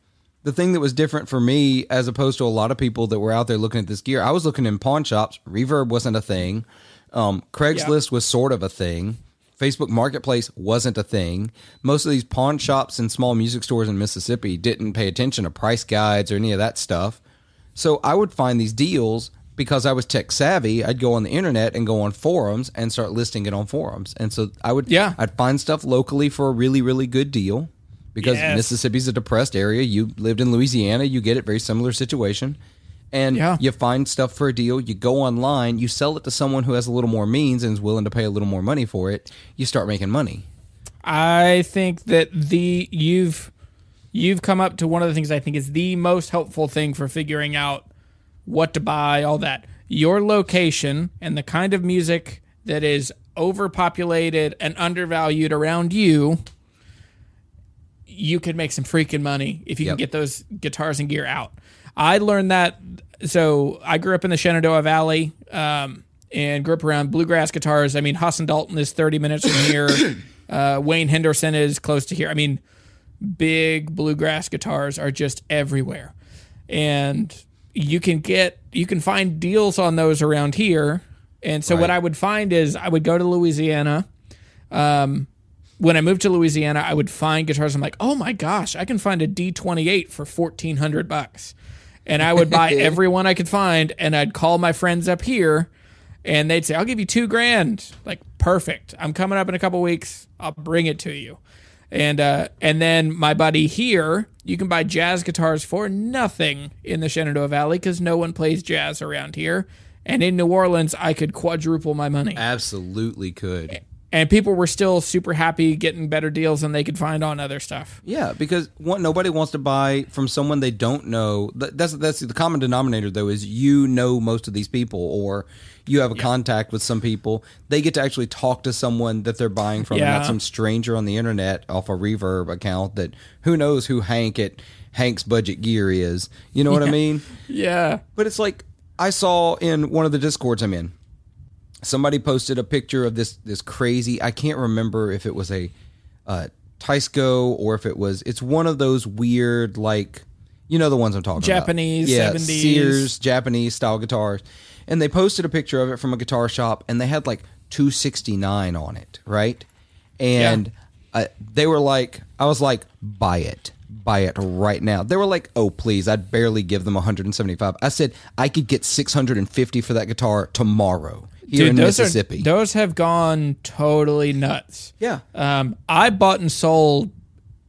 The thing that was different for me, as opposed to a lot of people that were out there looking at this gear, I was looking in pawn shops. Reverb wasn't a thing. Um, Craigslist was sort of a thing. Facebook Marketplace wasn't a thing. Most of these pawn shops and small music stores in Mississippi didn't pay attention to price guides or any of that stuff. So I would find these deals because I was tech savvy. I'd go on the internet and go on forums and start listing it on forums. And so I would, Yeah. I'd find stuff locally for a really, really good deal because Yes. Mississippi's a depressed area. You lived in Louisiana, you get it, very similar situation. And Yeah. you find stuff for a deal, you go online, you sell it to someone who has a little more means and is willing to pay a little more money for it, you start making money. I think that the you've you've come up to one of the things I think is the most helpful thing for figuring out what to buy, all that. Your location and the kind of music that is overpopulated and undervalued around you, you could make some freaking money if you Yep. can get those guitars and gear out. I learned that. So I grew up in the Shenandoah Valley um, and grew up around bluegrass guitars. I mean, Huss and Dalton is 30 minutes from here. uh, Wayne Henderson is close to here. I mean, big bluegrass guitars are just everywhere. And you can get, you can find deals on those around here. And so what I would find is I would go to Louisiana when I moved to Louisiana, I would find guitars. I'm like, oh my gosh, I can find a D28 for fourteen hundred bucks, and I would buy every one I could find, and I'd call my friends up here, and they'd say, I'll give you two grand. Like, perfect. I'm coming up in a couple weeks. I'll bring it to you. And uh, and then my buddy here, you can buy jazz guitars for nothing in the Shenandoah Valley because no one plays jazz around here. And in New Orleans, I could quadruple my money Absolutely could. And people were still super happy getting better deals than they could find on other stuff. Yeah, because one, nobody wants to buy from someone they don't know. That's that's the common denominator, though, is you know most of these people, or you have a contact with some people. They get to actually talk to someone that they're buying from, Yeah. not some stranger on the internet off a Reverb account. That who knows who Hank at Hank's Budget Gear is. You know what I mean? Yeah. But it's like I saw in one of the discords I'm in, somebody posted a picture of this this crazy. I can't remember if it was a uh, Teisco or if it was. It's one of those weird like You know the ones I'm talking Japanese, about. Yeah, 70s. Sears, Japanese style guitars. And they posted a picture of it from a guitar shop and they had like 269 on it, right? And uh, they were like, I was like, buy it. Buy it right now. They were like, oh, please. I'd barely give them 175. I said, I could get 650 for that guitar tomorrow here in those Mississippi. Are, those have gone totally nuts. yeah. Um, I bought and sold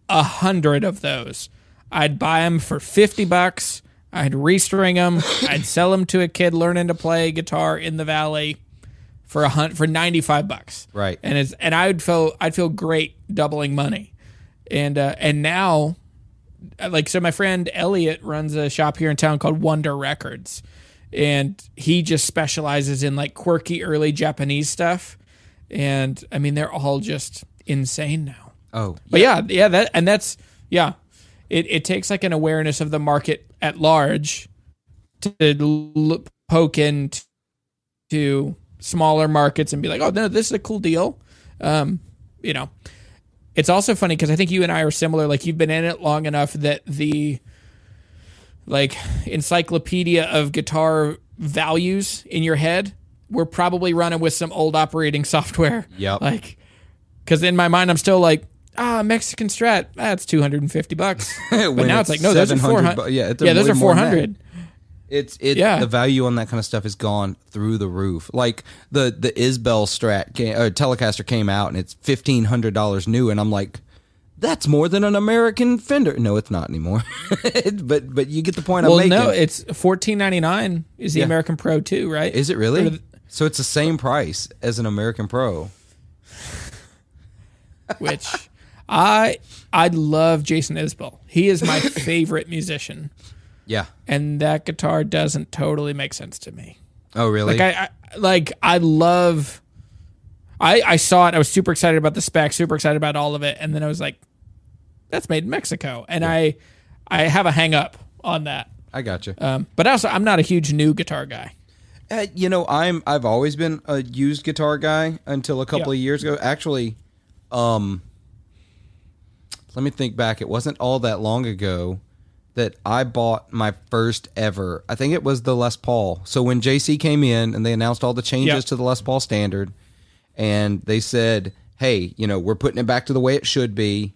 a hundred of those. I'd buy them for fifty bucks. I'd restring them. I'd sell them to a kid learning to play guitar in the valley for a hunt for ninety five bucks. Right. and it's and I'd feel I'd feel great doubling money, and uh, and now, uh, like so, my friend Elliot runs a shop here in town called Wonder Records, and he just specializes in like quirky early Japanese stuff, and I mean they're all just insane now. Oh, But yeah, yeah, that and that's yeah. It it takes like an awareness of the market at large to l- poke into to smaller markets and be like, oh no, this is a cool deal. Um, you know, it's also funny because I think you and I are similar. Like you've been in it long enough that the like encyclopedia of guitar values in your head, we're probably running with some old operating software. Yep. Like, because in my mind, I'm still like, ah, Mexican Strat, that's 250 bucks. but now it's it's like, no, those are 400. bu- yeah, yeah, those are more than that. 400. It's it Yeah. the value on that kind of stuff has gone through the roof. Like the the Isbell Strat came, uh, Telecaster came out and it's fifteen hundred dollars new, and I'm like, that's more than an American Fender. No, it's not anymore. but but you get the point Well, I'm making. no, it's 14.99 is the Yeah. American Pro too, right? Is it really? the- So it's the same price as an American Pro. which I I love Jason Isbell. He is my favorite musician, Yeah. and that guitar doesn't totally make sense to me. Oh really? Like I, I like I love. I I saw it. I was super excited about the spec, super excited about all of it, and then I was like, "That's made in Mexico," and I I have a hang up on that. I got you. Um, but also, I'm not a huge new guitar guy. Uh, you know, I'm I've always been a used guitar guy until a couple Yeah. of years ago. Actually, um let me think back. It wasn't all that long ago that I bought my first ever. I think it was the Les Paul. So when JC came in and they announced all the changes Yep. to the Les Paul standard and they said, "Hey, you know, we're putting it back to the way it should be."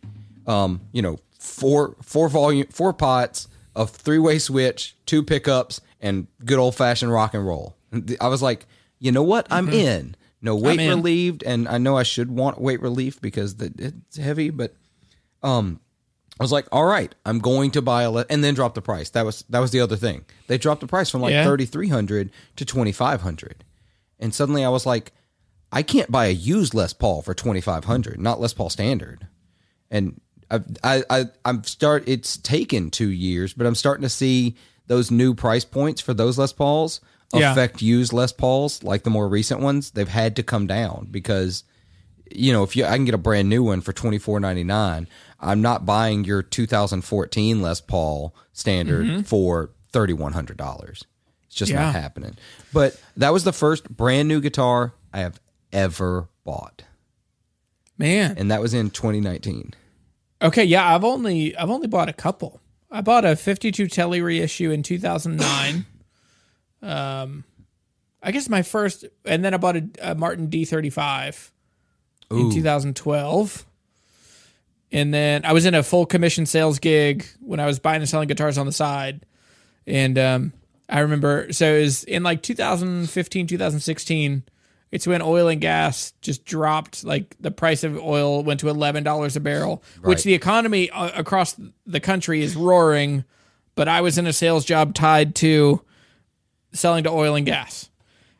Um, you know, four four volume four pots, a three-way switch, two pickups and good old-fashioned rock and roll. I was like, "You know what? I'm in." No weight in. relieved and I know I should want weight relief because the, it's heavy, but um I was like, all right, I'm going to buy a le-, and then drop the price. That was that was the other thing. They dropped the price from like Yeah. 3300 to 2500. And suddenly I was like, I can't buy a used Les Paul for 2500, not Les Paul standard. And I I, I I'm start it's taken 2 years, but I'm starting to see those new price points for those Les Pauls Yeah. affect used Les Pauls like the more recent ones. They've had to come down because you know, if you I can get a brand new one for twenty four ninety nine, I'm not buying your 2014 Les Paul standard mm-hmm. for thirty one hundred dollars. It's just Yeah. not happening. But that was the first brand new guitar I have ever bought, Man, and that was in 2019. Okay, yeah, I've only I've only bought a couple. I bought a 52 Telly reissue in 2009. um, I guess my first, and then I bought a, a Martin D35 in 2012. And then I was in a full commission sales gig when I was buying and selling guitars on the side. And um, I remember, so it was in like 2015, 2016. It's when oil and gas just dropped. Like the price of oil went to $11 a barrel, which the economy uh, across the country is roaring. But I was in a sales job tied to selling to oil and gas.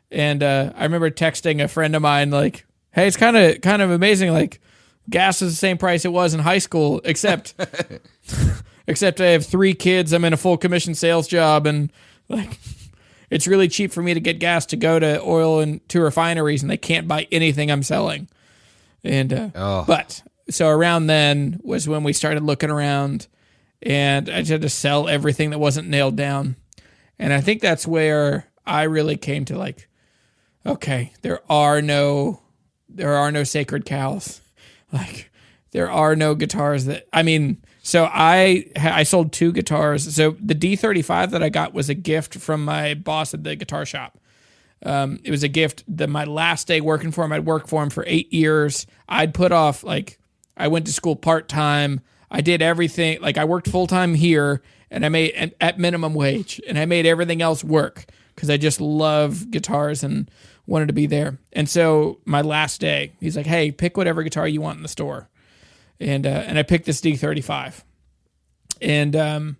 And uh, I remember texting a friend of mine like, "Hey, it's kind of kind of amazing. Like, gas is the same price it was in high school, except except I have three kids. I'm in a full commission sales job, and like, it's really cheap for me to get gas to go to oil and to refineries, and they can't buy anything I'm selling. And uh, Oh. but so around then was when we started looking around, and I just had to sell everything that wasn't nailed down. And I think that's where I really came to like, okay, there are no, there are no sacred cows. Like, there are no guitars that, I mean, So I I sold two guitars. So the D35 that I got was a gift from my boss at the guitar shop. Um, it was a gift that my last day working for him. I'd worked for him for eight years. I'd put off like I went to school part time. I did everything like I worked full time here, and I made at minimum wage, and I made everything else work because I just love guitars and wanted to be there. And so my last day, he's like, "Hey, pick whatever guitar you want in the store," and uh, and I picked this D35, and um,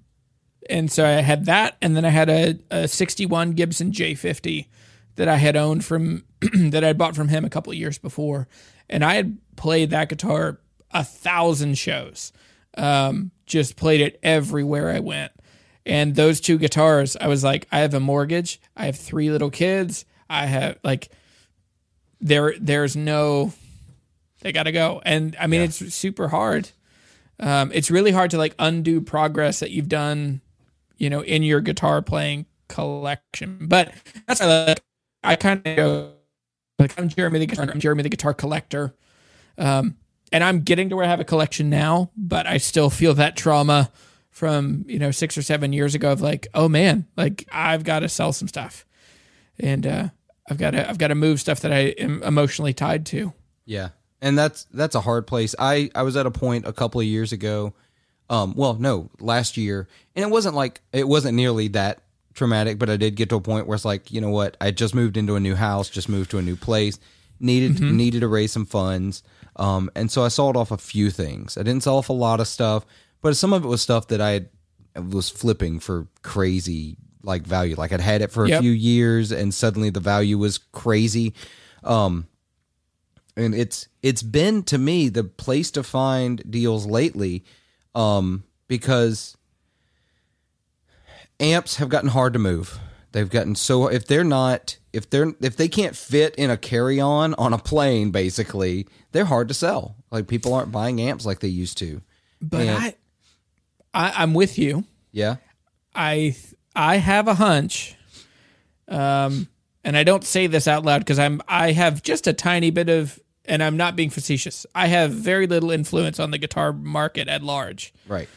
and so I had that, and then I had a, a 61 Gibson J50 that I had owned from that I bought from him a couple years before, and I had played that guitar a thousand shows, um, just played it everywhere I went. And those two guitars, I was like, I have a mortgage, I have three little kids, I have like, there, there's no, they got to go, and I mean it's super hard. Um, it's really hard to like undo progress that you've done, you know, in your guitar playing collection. But that's why, like, I kind of go, like I'm Jeremy the guitar, I'm Jeremy the guitar collector, um, and I'm getting to where I have a collection now, but I still feel that trauma from you know six or seven years ago of like, oh man, like I've got to sell some stuff, and uh, I've got to I've got to move stuff that I am emotionally tied to. Yeah. And that's that's a hard place. I I was at a point a couple of years ago. Um well, no, last year. And it wasn't like it wasn't nearly that traumatic, but I did get to a point where it's like, you know what? I just moved into a new house, just moved to a new place, needed needed to raise some funds. Um and so I sold off a few things. I didn't sell off a lot of stuff, but some of it was stuff that I had, was flipping for crazy like value. Like I'd had it for a Yep. few years and suddenly the value was crazy. Um and it's it's been to me the place to find deals lately um because amps have gotten hard to move. They've gotten so if they're not if they're if they can't fit in a carry-on on a plane basically they're hard to sell. Like people aren't buying amps like they used to. But And- I, I, I'm with you. yeah? I I have a hunch, um, and I don't say this out loud because I'm I have just a tiny bit of, and I'm not being facetious. I have very little influence on the guitar market at large. right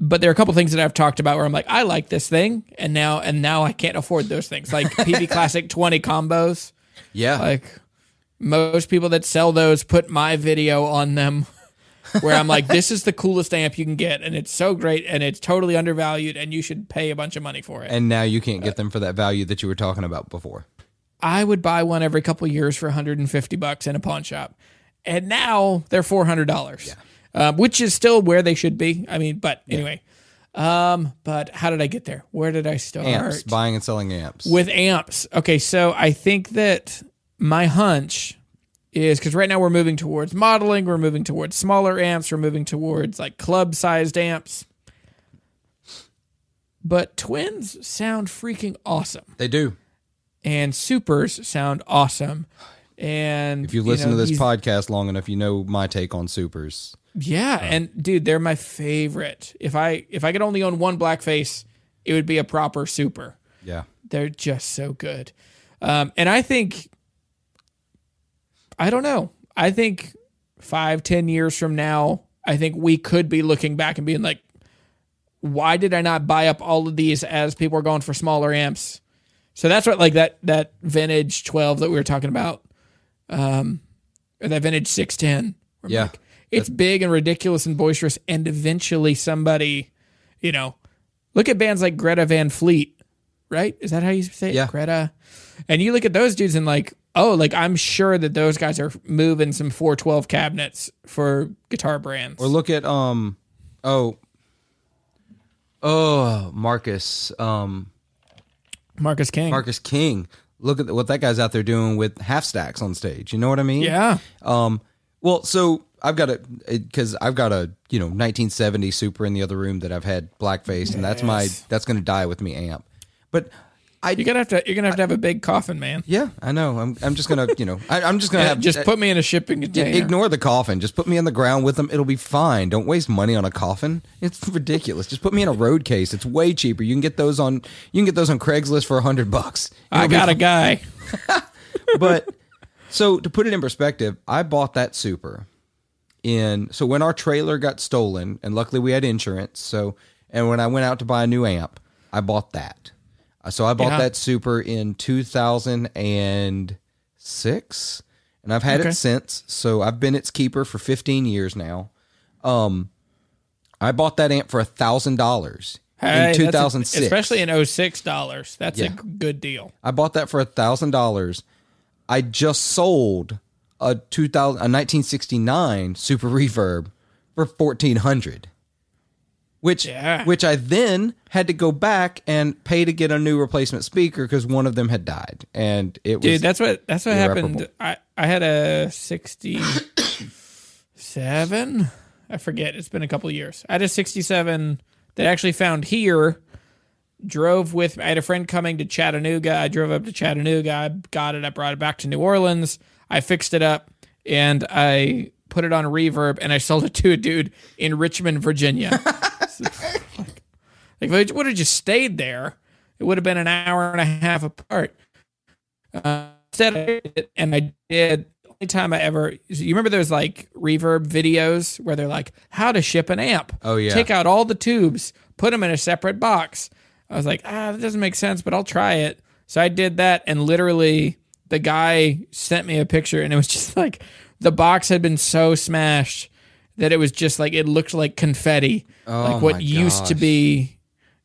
But there are a couple things that I've talked about where I'm like, I like this thing, and now and now I can't afford those things, like Peavey Classic 20 combos. yeah Like most people that sell those put my video on them where I'm like, this is the coolest amp you can get, and it's so great, and it's totally undervalued, and you should pay a bunch of money for it. and now you can't get uh, them for that value that you were talking about before I would buy one every couple of years for 150 bucks in a pawn shop, and now they're 400 dollars, um, which is still where they should be. I mean, but anyway. Um, but how did I get there? Where did I start? amps buying and selling amps with amps. Okay, so I think that my hunch is because right now we're moving towards modeling, we're moving towards smaller amps, we're moving towards like club sized amps. But twins sound freaking awesome, they do and supers sound awesome. And if you listen know, to this podcast long enough you know my take on supers yeah, and dude, they're my favorite. If I if I could only own one blackface, it would be a proper super. yeah They're just so good. Um, and I think, I don't know. I think five, ten years from now, I think we could be looking back and being like, why did I not buy up all of these as people are going for smaller amps? So that's what like that that vintage 12 that we were talking about, um, or that vintage 610. Yeah. like, it's big and ridiculous and boisterous, and eventually somebody, you know, look at bands like Greta Van Fleet, right? Is that how you say it? Yeah. Greta. And you look at those dudes and like, oh, like I'm sure that those guys are moving some 412 cabinets for guitar brands. Or look at um oh oh Marcus um Marcus King. Marcus King. Look at what that guy's out there doing with half stacks on stage. You know what I mean? Yeah. Um well so I've got a because I've got a you know 1970 Super in the other room that I've had blackface and that's my that's going to die with me amp. But I You're gonna have to. You're gonna have to have a big coffin, man. yeah I know I'm I'm just gonna you know I, I'm just gonna have just uh, put me in a shipping container. ignore the coffin. Just put me on the ground with them. It'll be fine. Don't waste money on a coffin. It's ridiculous. Just put me in a road case. It's way cheaper. You can get those on. You can get those on Craigslist for a hundred bucks. I It'll be got a guy. but so to put it in perspective, I bought that super in so when our trailer got stolen, and luckily we had insurance. So and when I went out to buy a new amp, I bought that. Uh, So I bought Yeah. that super in 2006 and I've had Okay. it since. So I've been its keeper for 15 years now. Um I bought that amp for a thousand dollars in that's a- 2006. especially in 06 dollars. That's a good deal. I bought that for a thousand dollars. I just sold a 2000 a 1969 Super Reverb for 1400 which Yeah. which I then had to go back and pay to get a new replacement speaker because one of them had died and it was Dude, that's what that's what happened. I I had a 67. I forget. It's been a couple years. I had a 67 that I actually found here. Drove with I had a friend coming to Chattanooga. I drove up to Chattanooga. I got it. I brought it back to New Orleans. I fixed it up and I put it on reverb and I sold it to a dude in Richmond, Virginia. like, if it would have just stayed there, it would have been an hour and a half apart. Uh, instead, I did it, and I did. The only time I ever, you remember those like reverb videos where they're like, how to ship an amp. Oh, yeah. Take out all the tubes, put them in a separate box. I was like, ah, that doesn't make sense, but I'll try it. So I did that, and literally, the guy sent me a picture, and it was just like the box had been so smashed that it was just like it looked like confetti, oh like what used to be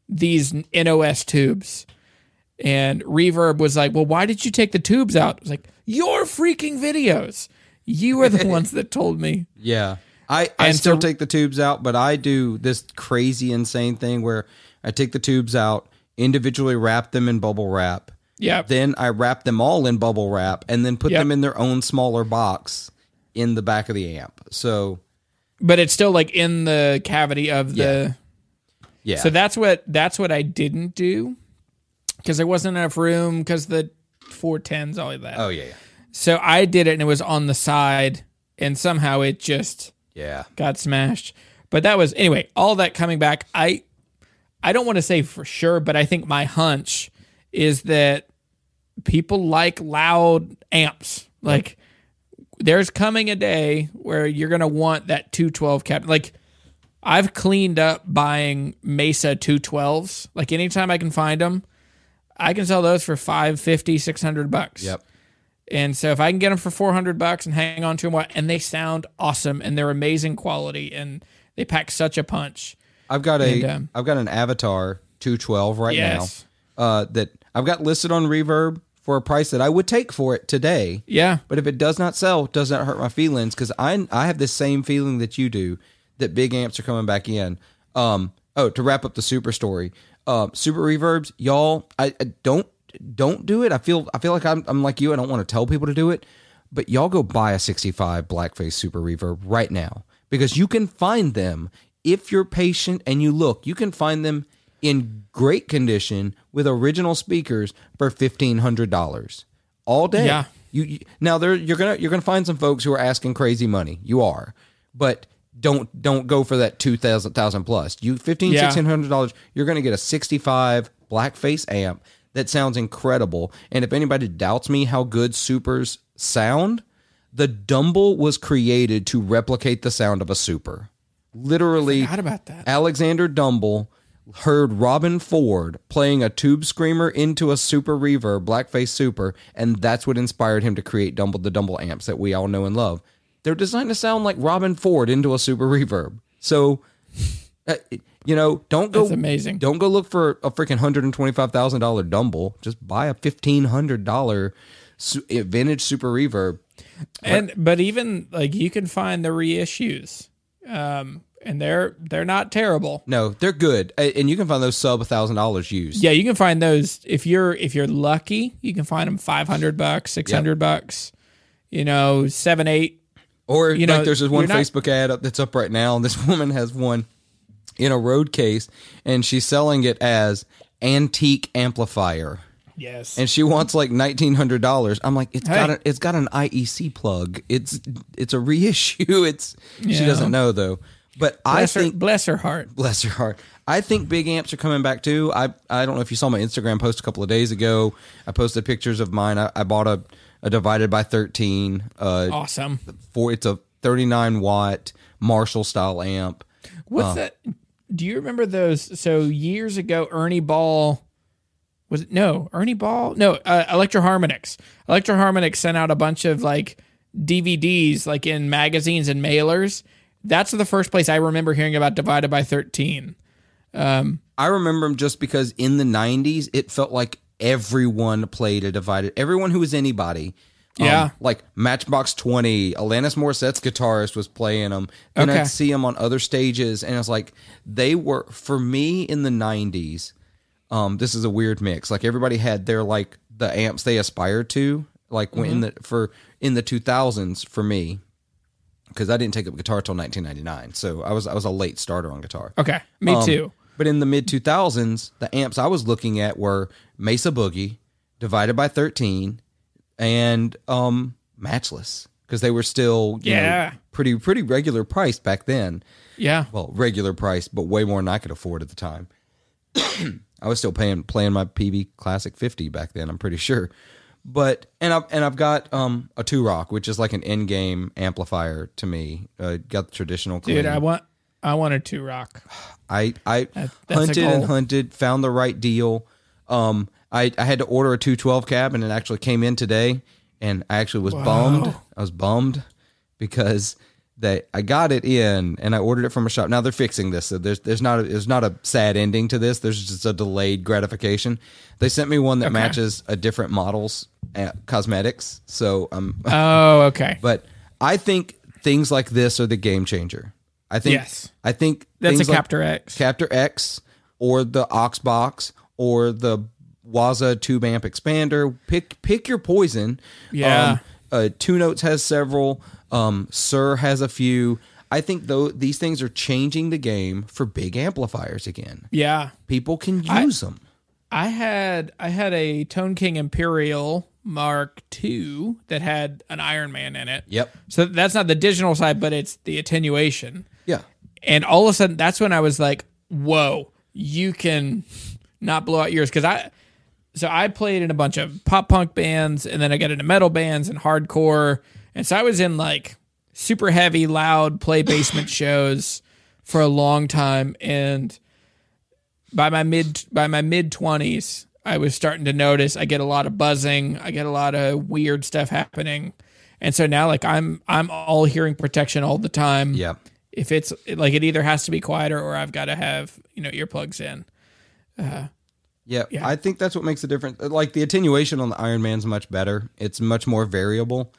these NOS tubes. And Reverb was like, "Well, why did you take the tubes out?" I was like, "Your freaking videos. You are the ones that told me." Yeah. I, I And still so- take the tubes out, but I do this crazy, insane thing where I take the tubes out, individually wrap them in bubble wrap. Yeah. Then I wrap them all in bubble wrap and then put Yep. them in their own smaller box in the back of the amp. So, but it's still like in the cavity of the yeah. So that's what that's what I didn't do because there wasn't enough room because the 410s all of that. oh, yeah. Yeah. So I did it and it was on the side and somehow it just Yeah. got smashed. But that was anyway, all that coming back, I I don't want to say for sure, but I think my hunch is that people like loud amps. Like there's coming a day where you're going to want that 212 cap. Like I've cleaned up buying Mesa 212s. Like anytime I can find them, I can sell those for 550, 600 bucks. Yep. And so if I can get them for 400 bucks and hang on to them, and they sound awesome and they're amazing quality and they pack such a punch. I've got a And, um, have got an Avatar 212 right Yes. now. Uh, that I've got listed on Reverb for a price that I would take for it today. Yeah. But if it does not sell, does not hurt my feelings because I I have the same feeling that you do that big amps are coming back in. Um. Oh, to wrap up the super story, uh, super reverbs, y'all. I, I don't don't do it. I feel I feel like I'm I'm like you. I don't want to tell people to do it, but y'all go buy a 65 blackface super reverb right now because you can find them if you're patient and you look. You can find them in great condition with original speakers for fifteen hundred dollars all day. Yeah. You, you now there you're gonna you're gonna find some folks who are asking crazy money. You are, but don't don't go for that two thousand thousand plus. You fifteen Yeah. sixteen hundred dollars. You're gonna get a sixty five blackface amp that sounds incredible. And if anybody doubts me how good supers sound, the Dumble was created to replicate the sound of a super. Literally, about that. Alexander Dumble heard Robben Ford playing a tube screamer into a super reverb, blackface super, and that's what inspired him to create Dumble the Dumble amps that we all know and love. They're designed to sound like Robben Ford into a super reverb. So, uh, you know, don't go That's amazing. Don't go look for a freaking hundred and twenty five thousand dollar Dumble. Just buy a fifteen hundred dollar vintage super reverb. And but even like you can find the reissues. Um and they're they're not terrible. No, they're good, and you can find those sub a thousand dollars used. Yeah, you can find those if you're if you're lucky, you can find them 500 bucks, 600 bucks. You know, 7 8 Or You like know, there's this one you're not- Facebook ad up that's up right now, and this woman has one in a road case, and she's selling it as antique amplifier, Yes. and she wants like nineteen hundred dollars. I'm like, it's got Hey. a, it's got an IEC plug. It's it's a reissue. It's she doesn't know though. But I think her, bless her heart. bless her heart. I think big amps are coming back too. I I don't know if you saw my Instagram post a couple of days ago. I posted pictures of mine. I, I bought a, a divided by thirteen. Uh, Awesome. for it's a 39 watt Marshall style amp. What's that? Do you remember those? So years ago, Ernie Ball was it? No, Ernie Ball. No, uh, Electro Harmonix. Electro Harmonix sent out a bunch of like DVDs, like in magazines and mailers. That's the first place I remember hearing about Divided by Thirteen. I remember them just because in the 90s, it felt like everyone played a divided, everyone who was anybody. um, Yeah. like Matchbox 20, Alanis Morissette's guitarist was playing them. And Okay. I'd see them on other stages. And it was like, they were, for me in the 90s, um, this is a weird mix. Like everybody had their, like, the amps they aspired to. Like when in the, for, in the 2000s for me, because I didn't take up guitar till 1999. So I was, I was a late starter on guitar. Okay, me Um, too. But in the mid 2000s, the amps I was looking at were Mesa Boogie, divided by 13, and um, Matchless because they were still you know, Yeah. pretty pretty regular priced back then. Yeah, Well, regular price, but way more than I could afford at the time. I was still paying playing my Peavey Classic 50 back then. I'm pretty sure. But and I've and I've got um a Two-Rock, which is like an in game amplifier to me. Uh, got the traditional. dude. I want I wanted Two-Rock. I I That- hunted and hunted, found the right deal. Um, I I had to order a two twelve cab, and it actually came in today. And I actually was bummed. I was bummed because they I got it in, and I ordered it from a shop. Now they're fixing this. So there's there's not a, there's not a sad ending to this. There's just a delayed gratification. They sent me one that matches a different model's uh, cosmetics. So I'm Oh, okay. but I think things like this are the game changer. I think Yes. I think That's a things like- Captor X. Captor X or the Oxbox or the Waza tube amp expander. Pick pick your poison. Yeah. Um, uh, Two Notes has several. Um, Suhr has a few. I think though these things are changing the game for big amplifiers again. yeah, People can use them. I had I had a Tone King Imperial Mark II that had an Ironman in it. Yep. So that's not the digital side, but it's the attenuation. Yeah. And all of a sudden, that's when I was like, "Whoa, you can not blow out yours." Because I, so I played in a bunch of pop punk bands, and then I got into metal bands and hardcore, and so I was in like super heavy, loud play basement shows for a long time, and by my mid by my mid twenties, I was starting to notice I get a lot of buzzing, I get a lot of weird stuff happening, and so now like I'm I'm all hearing protection all the time. Yeah. If it's like it either has to be quieter or I've got to have you know earplugs in. Uh, yeah, I think that's what makes the difference. Like the attenuation on the Ironman's much better. It's much more variable.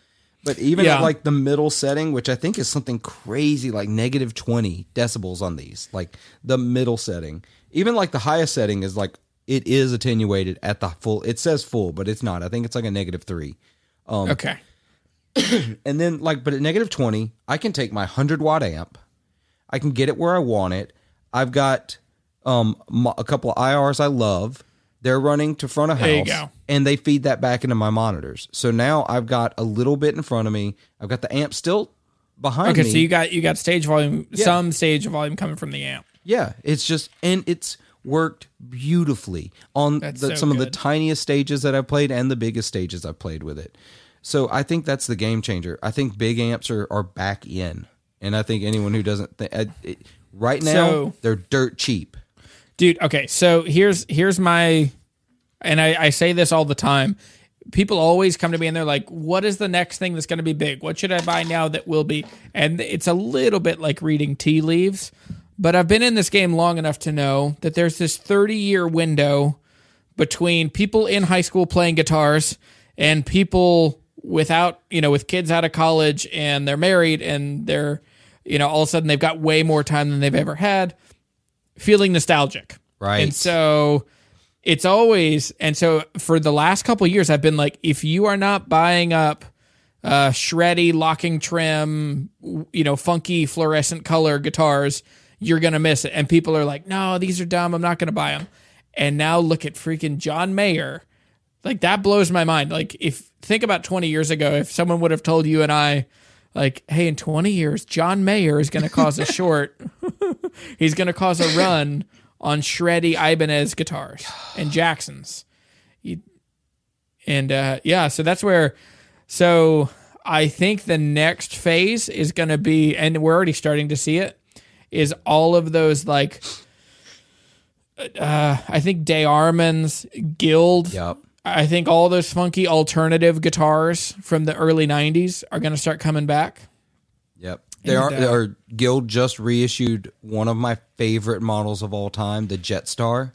But even Yeah. at like the middle setting, which I think is something crazy, like negative twenty decibels on these, like the middle setting, even like the highest setting is like it is attenuated at the full. It says full, but it's not. I think it's like a negative three. Um, okay. And then like, but at negative twenty, I can take my hundred watt amp, I can get it where I want it. I've got um a couple of IRs I love. They're running to front of house, There you go. and they feed that back into my monitors. So now I've got a little bit in front of me. I've got the amp still behind Okay, me. so you got you got stage volume, Yeah. some stage volume coming from the amp. Yeah, it's just and it's worked beautifully on the, so some of the tiniest stages that I've played and the biggest stages I've played with it. So I think that's the game changer. I think big amps are, are back in, and I think anyone who doesn't think uh, it, right now So- they're dirt cheap. Dude okay so here's here's my and I, I say this all the time. People always come to me and they're like what is the next thing that's going to be big? What should i buy now that will be? And it's a little bit like reading tea leaves but i've been in this game long enough to know that there's this 30 year window between people in high school playing guitars and people without you know with kids out of college and they're married and they're you know all of a sudden they've got way more time than they've ever had feeling nostalgic. Right. And so it's always and so for the last couple of years I've been like if you are not buying up uh shreddy locking trim you know funky fluorescent color guitars you're going to miss it and people are like no these are dumb I'm not going to buy them. And now look at freaking John Mayer. Like that blows my mind. Like if think about 20 years ago if someone would have told you and I like hey in 20 years John Mayer is going to cause a short he's going to cause a run on shreddy Ibanez guitars and Jacksons. You- and uh, yeah, so that's where. So I think the next phase is going to be, and we're already starting to see it, is all of those like, uh, I think DeArmond's Guild. Yep. I think all those funky alternative guitars from the early '90s are going to start coming back. Yep. They are, uh, Guild just reissued one of my favorite models of all time, the Jetstar.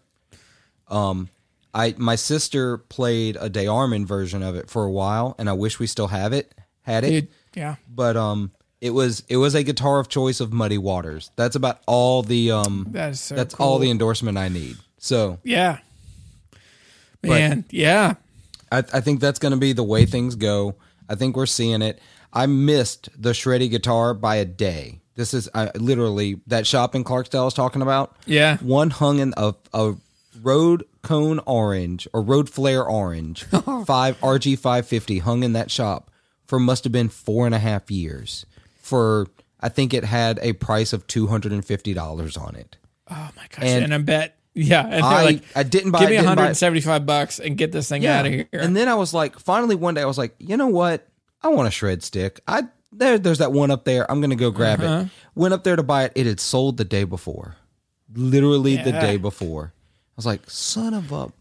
Um, I my sister played a DeArmond version of it for a while, and I wish we still have it. Had it, Dude, yeah. but um, it was it was a guitar of choice of Muddy Waters. That's about all the um. That is so that's cool. all the endorsement I need. So Yeah. Man, yeah. I, I think that's going to be the way things go. I think we're seeing it. I missed the shreddy guitar by a day. This is I, literally that shop in Clarksdale I was talking about. Yeah. one hung in a, a road cone orange or road flare orange oh. five RG five fifty hung in that shop for must have been four and a half years. For I think it had a price of two hundred and fifty dollars on it. Oh my gosh. And And, I bet, yeah. And I- like, I didn't buy give me didn't buy it. 175 bucks and get this thing out of here. And then I was like, finally one day I was like, you know what? I want a shred stick. I there there's that one up there. I'm gonna go grab Uh-huh. it. Went up there to buy it. It had sold the day before. Literally the day before. I was like, son of a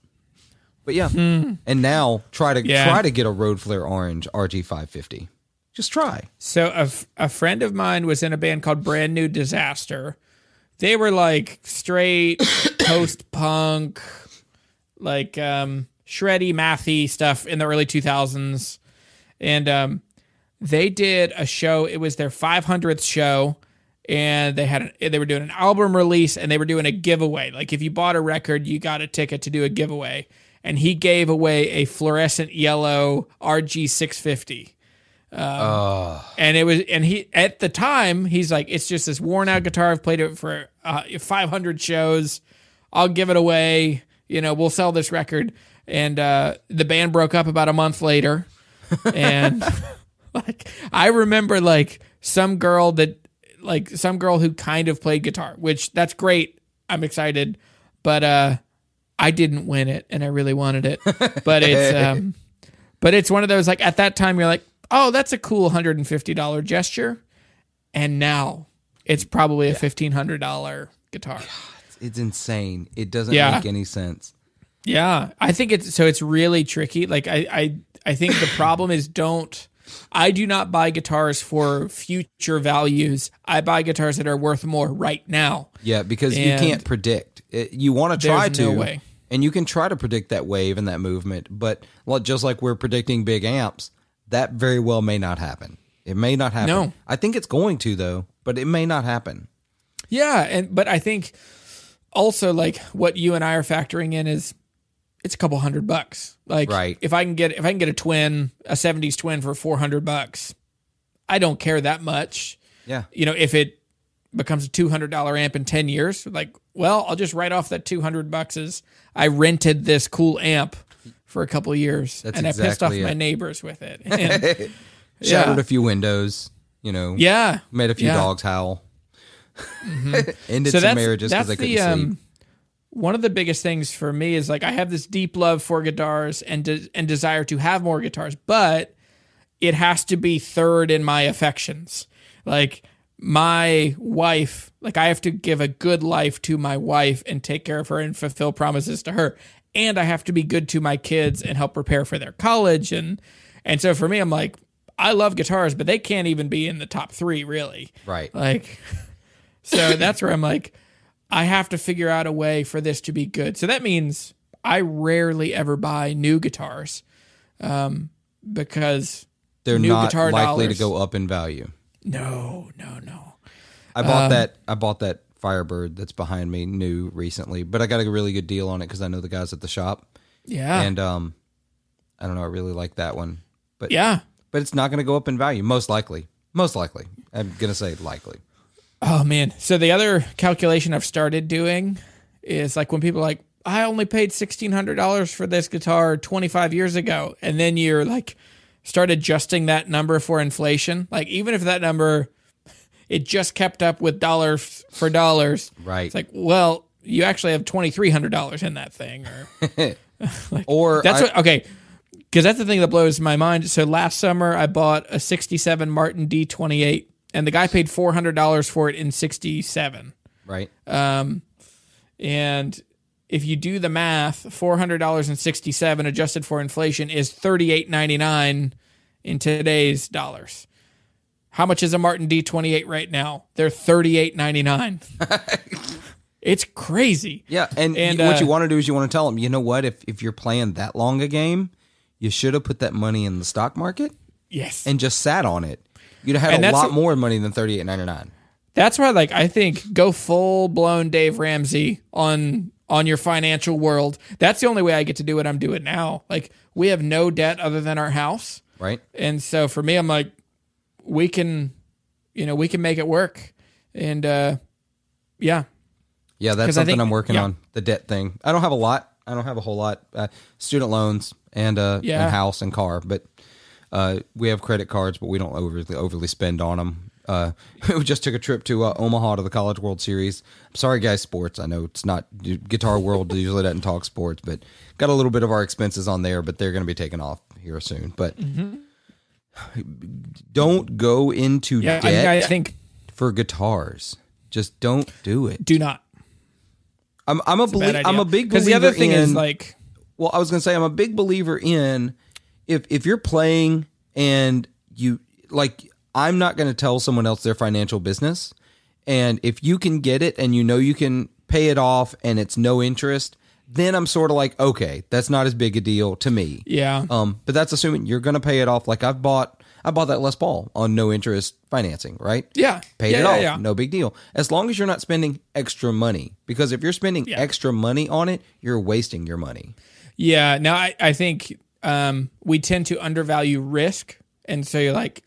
but yeah. And now try to. Yeah. try to get a Road Flare Orange RG five fifty. Just try. So a, f- a friend of mine was in a band called Brand New Disaster. They were like straight post punk, like um, shreddy, mathy stuff in the early 2000s. And um, they did a show. It was their 500th show, and they had a, they were doing an album release and they were doing a giveaway. Like if you bought a record, you got a ticket to do a giveaway. And he gave away a fluorescent yellow RG 650 Oh, and it was and he at the time he's like it's just this worn out guitar i've played it for uh, 500 shows i'll give it away you know we'll sell this record and uh, the band broke up about a month later and like i remember like some girl that like some girl who kind of played guitar which that's great i'm excited but uh i didn't win it and i really wanted it but it's um but it's one of those like at that time you're like, oh, that's a cool hundred and fifty dollar gesture, and now it's probably a fifteen hundred dollar guitar. It's insane. It doesn't Yeah. make any sense. Yeah, I think it's so it's really tricky. Like I I I think the problem is don't. I do not buy guitars for future values. I buy guitars that are worth more right now. Yeah, because you can't predict. It, you want to try to, no way. and you can try to predict that wave and that movement, but just like we're predicting big amps, that very well may not happen. It may not happen. No. I think it's going to though, but it may not happen. Yeah, and but I think also like what you and I are factoring in is it's a couple hundred bucks. Like Right. if I can get if I can get a twin, a 70s twin for 400 bucks, I don't care that much. Yeah, You know, if it becomes a $200 amp in 10 years, like, well, I'll just write off that 200 bucks as I rented this cool amp for a couple years That's and I pissed off exactly my neighbors with it. And, shattered yeah. a few windows. You know, yeah. made a few Yeah. dogs howl. Ended so some marriages because they couldn't sleep. um one of the biggest things for me is like I have this deep love for guitars and de- and desire to have more guitars, but it has to be third in my affections. Like my wife, like I have to give a good life to my wife and take care of her and fulfill promises to her. And I have to be good to my kids and help prepare for their college and and so for me I'm like I love guitars, but they can't even be in the top 3 really. Right. Like, so that's where I'm like, I have to figure out a way for this to be good. So that means I rarely ever buy new guitars, um, because They're new not likely dollars- to go up in value. no, no, no. I Um, bought that. I bought that Firebird that's behind me new recently, but I got a really good deal on it because I know the guys at the shop, Yeah, and um, I don't know. I really like that one, but yeah. but it's not going to go up in value. Most likely, most likely. I'm gonna say likely. Oh man. So the other calculation I've started doing is like when people are like, I only paid sixteen hundred dollars for this guitar twenty five years ago, and then you're like start adjusting that number for inflation. Like even if that number it just kept up with dollars for dollars, Right. It's like, well, you actually have twenty three hundred dollars in that thing, or Or that's I- what. Okay, because that's the thing that blows my mind. So last summer I bought a '67 Martin D28, and the guy paid four hundred dollars for it in '67. Right. Um, And if you do the math, four hundred dollars and sixty-seven adjusted for inflation is thirty-eight ninety-nine in today's dollars. How much is a Martin D twenty-eight right now? They're thirty-eight ninety-nine. it's crazy. Yeah, and, And, you- what uh, you want to do is you want to tell them, you know what? If if you're playing that long a game, you should have put that money in the stock market Yes, and just sat on it. You'd have had a lot more money than thirty eight ninety nine. that's why. Like, I think go full-blown Dave Ramsey on on your financial world. That's the only way I get to do what I'm doing now. Like, we have no debt other than our house. Right. And so for me, I'm like, we can, you know, we can make it work. And uh, yeah, Yeah, That's something think- I'm working yeah. on. The debt thing. I don't have a lot. I don't have a whole lot. Uh, student loans and uh, Yeah. and house and car, but uh, we have credit cards, but we don't overly overly spend on them. Uh, we just took a trip to uh, Omaha to the College World Series. I'm sorry, guys, sports. I know it's not Guitar World usually doesn't talk sports, but got a little bit of our expenses on there, but they're going to be taken off here soon. But don't go into yeah. debt I, I think for guitars. Just don't do it. do not. I'm I'm a, belie- idea. I'm a big because believer the other thing in, is like, well, I was gonna say I'm a big believer in if if you're playing and you like I'm not gonna tell someone else their financial business, and if you can get it and you know you can pay it off and it's no interest, then I'm sort of like okay, that's not as big a deal to me. yeah, Um, but that's assuming you're gonna pay it off. Like I've bought I bought that Les Paul on no interest financing, right? yeah, paid yeah, it yeah, off. yeah. No big deal. As long as you're not spending extra money. Because if you're spending extra money on it, you're wasting your money. Yeah. Now I, I think um, we tend to undervalue risk, and so you're like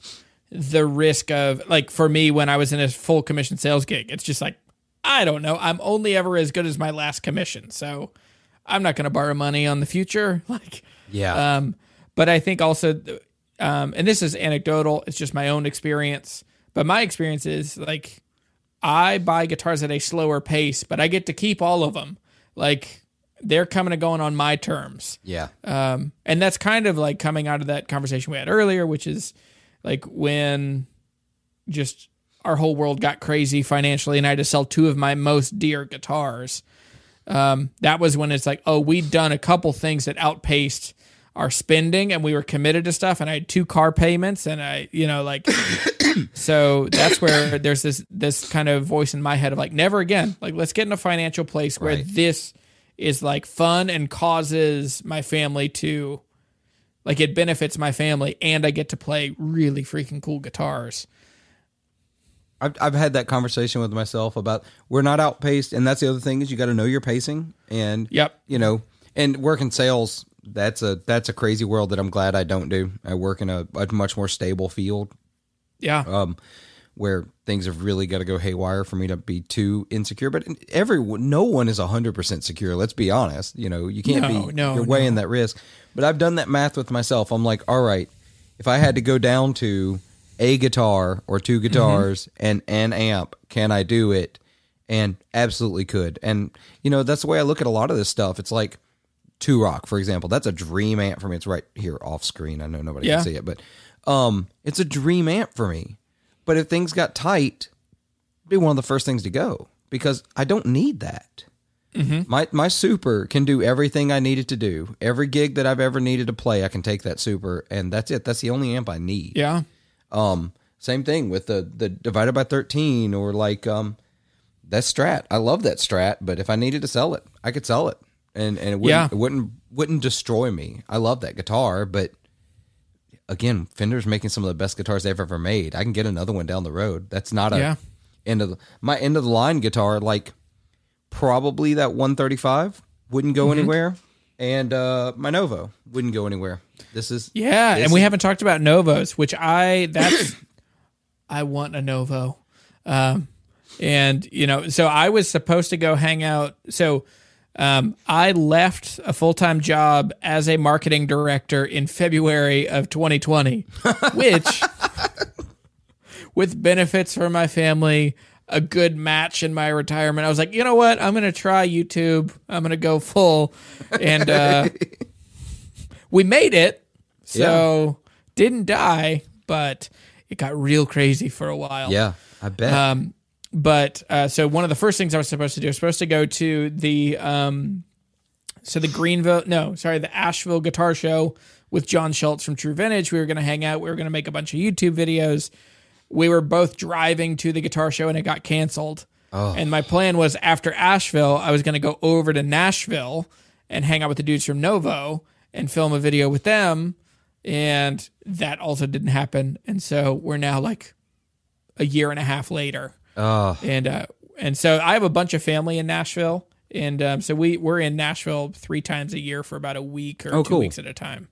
the risk of like for me when I was in a full commission sales gig, it's just like I don't know. I'm only ever as good as my last commission, so I'm not going to borrow money on the future. Like, Yeah. um, but I think also, um, and this is anecdotal. It's just my own experience. But my experience is like I buy guitars at a slower pace, but I get to keep all of them. Like they're coming and going on my terms. yeah. Um, and that's kind of like coming out of that conversation we had earlier, which is like when just our whole world got crazy financially and I had to sell two of my most dear guitars. Um, that was when it's like, oh, we'd done a couple things that outpaced our spending and we were committed to stuff and I had two car payments and I, you know, like so that's where there's this this kind of voice in my head of like never again. Like let's get in a financial place where Right. this is like fun and causes my family to like it benefits my family and I get to play really freaking cool guitars. I've, I've had that conversation with myself about we're not outpaced. And that's the other thing is you got to know your pacing. And, Yep. you know, and working sales, that's a, that's a crazy world that I'm glad I don't do. I work in a, a much more stable field Yeah. um, where things have really got to go haywire for me to be too insecure. But every no one is hundred percent secure. Let's be honest. You know, you can't No, be. no, you're weighing that risk. But I've done that math with myself. I'm like, all right, if I had to go down to a guitar or two guitars and an amp, can I do it? And absolutely could. And you know, that's the way I look at a lot of this stuff. It's like Two Rock, for example. That's a dream amp for me. It's right here off screen. I know nobody Yeah. can see it, but um, it's a dream amp for me. But if things got tight, it'd be one of the first things to go because I don't need that. My my super can do everything I needed to do. Every gig that I've ever needed to play, I can take that super, and that's it. That's the only amp I need. Yeah. Um, same thing with the the divided by thirteen or like um, that Strat. I love that Strat, but if I needed to sell it, I could sell it, and and it wouldn't Yeah. it wouldn't wouldn't destroy me. I love that guitar, but again, Fender's making some of the best guitars they've ever made. I can get another one down the road. That's not a Yeah. end of the, my end of the line guitar. Like probably that one thirty five wouldn't go Mm-hmm. anywhere, and uh, my Novo wouldn't go anywhere. This is Yeah, this and we is- haven't talked about Novos, which I that's I want a Novo. Um and you know, so I was supposed to go hang out. So um, I left a full time job as a marketing director in February of 2020, which, with benefits for my family, a good match in my retirement, I was like, you know what? I'm going to try YouTube. I'm going to go full. And uh, we made it. So didn't die, but it got real crazy for a while. Yeah, I bet. Um, but uh, so one of the first things I was supposed to do, I was supposed to go to the um, so the Greenville, no, sorry, the Asheville Guitar Show with John Schultz from True Vintage. We were going to hang out. We were going to make a bunch of YouTube videos. We were both driving to the guitar show, and it got canceled. And my plan was after Asheville, I was going to go over to Nashville and hang out with the dudes from Novo and film a video with them. And that also didn't happen. And so we're now like a year and a half later oh, and uh, and so I have a bunch of family in Nashville, and um, so we we're in Nashville three times a year for about a week or Oh, two cool. weeks at a time.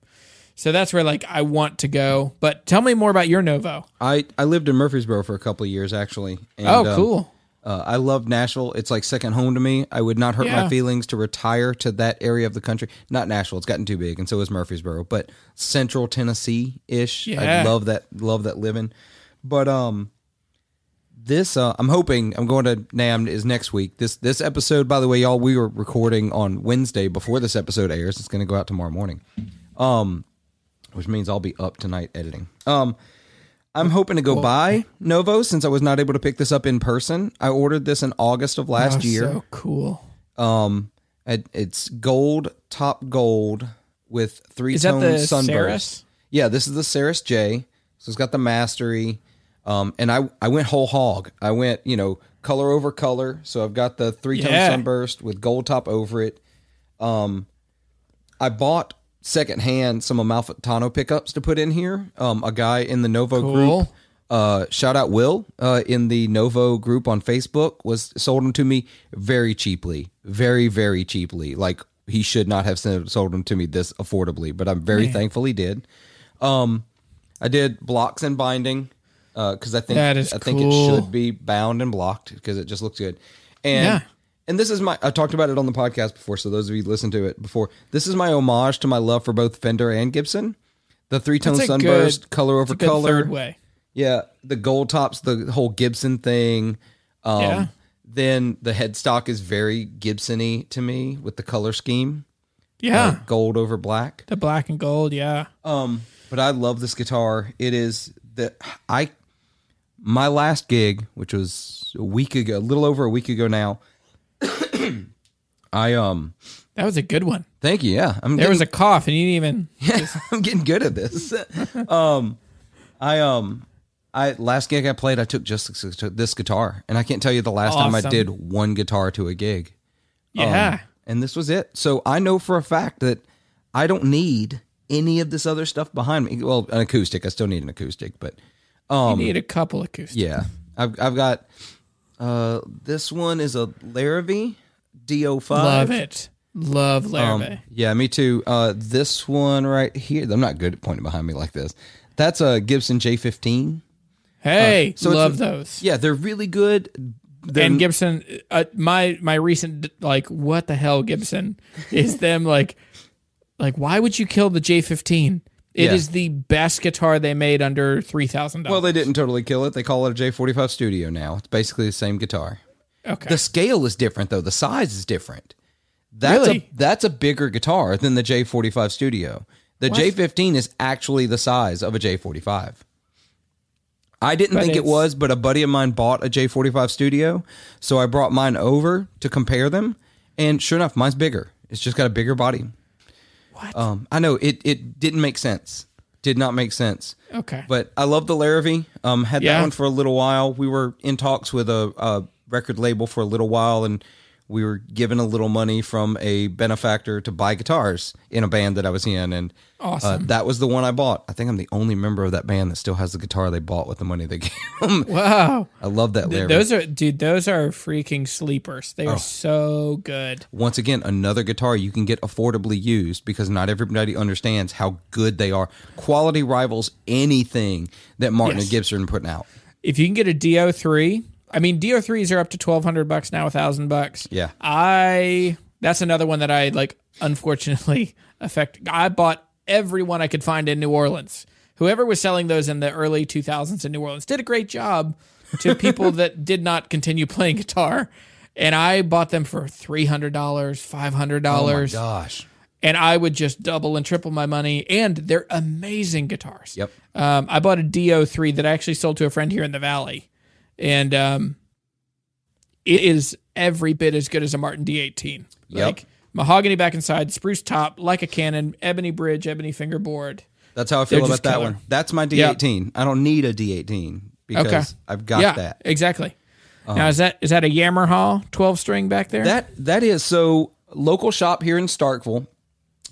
So that's where like I want to go. But tell me more about your Novo. I I lived in Murfreesboro for a couple of years actually. And, oh, um, cool. Uh, I love Nashville. It's like second home to me. I would not hurt Yeah. my feelings to retire to that area of the country. Not Nashville; it's gotten too big, and so is Murfreesboro. But Central Tennessee ish. Yeah. I love that. Love that living. But um, this uh, I'm hoping I'm going to Nam is next week. This this episode, by the way, y'all, we were recording on Wednesday before this episode airs. It's going to go out tomorrow morning. Um, which means I'll be up tonight editing. Um. I'm hoping to go by Novo since I was not able to pick this up in person. I ordered this in August of last year. So cool. Um, it, it's gold, top gold with three tone the sunburst. Serus? Yeah, this is the Serus J. So it's got the mastery. Um, and I I went whole hog. I went you know color over color. So I've got the three tone Yeah. sunburst with gold top over it. Um, I bought secondhand some Amalfitano pickups to put in here. Um, a guy in the Novo Cool. group uh, shout out Will uh, in the Novo group on Facebook was sold them to me very cheaply, very very cheaply. Like he should not have sold them to me this affordably, but I'm very thankful he did. Um, I did blocks and binding because I think I think it should be bound and blocked because it just looks good. And Yeah. and this is my I talked about it on the podcast before, so those of you who listened to it before, this is my homage to my love for both Fender and Gibson. The three tone sunburst, good- color over color. third way. Yeah, the gold tops, the whole Gibson thing. Um, Yeah. Then the headstock is very Gibson-y to me with the color scheme, Yeah. uh, gold over black. the black and gold. Yeah. Um, but I love this guitar. It is that I my last gig, which was a week ago, a little over a week ago now. I um, That was a good one. thank you. Yeah, I'm There getting, was a cough, and you didn't even. I'm getting good at this. um, I um, I last gig I played, I took just this, guitar, and I can't tell you the last time I did one guitar to a gig. Um, Yeah. and this was it. So I know for a fact that I don't need any of this other stuff behind me. Well, an acoustic, I still need an acoustic, but you need a couple acoustics. yeah, I've I've got uh this one is a Larrivee D-05. Love it. Love Um, yeah, me too. Uh, this one right here. I'm not good at pointing behind me like this. That's a Gibson J15. hey, so it's love those. Yeah, they're really good. They're, and Gibson, uh, my my recent like what the hell Gibson is them like like why would you kill the J15? It is Yeah. the best guitar they made under three thousand dollars. well, they didn't totally kill it. They call it a J45 Studio now. It's basically the same guitar. okay, The scale is different though. The size is different. That's Really? a that's a bigger guitar than the J45 Studio. The J15 is actually the size of a J45. I didn't But think it was, but a buddy of mine bought a J45 Studio, so I brought mine over to compare them, and sure enough, mine's bigger. It's just got a bigger body. What? Um, I know it it didn't make sense. Did not make sense. okay, But I love the Larrivee. Um, had Yeah. that one for a little while. We were in talks with a, a record label for a little while, and we were given a little money from a benefactor to buy guitars in a band that I was in, and Awesome. uh, that was the one I bought. I think I'm the only member of that band that still has the guitar they bought with the money they gave them. wow. I love that. Those are dude. Those are freaking sleepers. They Oh. are so good. Once again, another guitar you can get affordably used because not everybody understands how good they are. Quality rivals anything that Martin Yes. and Gibson are putting out. If you can get a D-03, I mean D-03s are up to twelve hundred bucks now, a thousand bucks. Yeah. I that's another one that I like. Unfortunately, affect. I bought every one I could find in New Orleans. Whoever was selling those in the early two thousands in New Orleans did a great job to people that did not continue playing guitar. And I bought them for three hundred dollars, five hundred Oh my dollars, gosh. and I would just double and triple my money. And they're amazing guitars. Yep. Um, I bought a D-03 that I actually sold to a friend here in the valley, and um, it is every bit as good as a Martin D18. Yep. Like mahogany back inside, spruce top, like a cannon, ebony bridge, ebony fingerboard. That's how I feel They're about that killer. one. That's my D18. I don't need a D18 because Okay. I've got yeah, that. exactly. now is that is that a Yamaha 12 string back there? That that is so local shop here in Starkville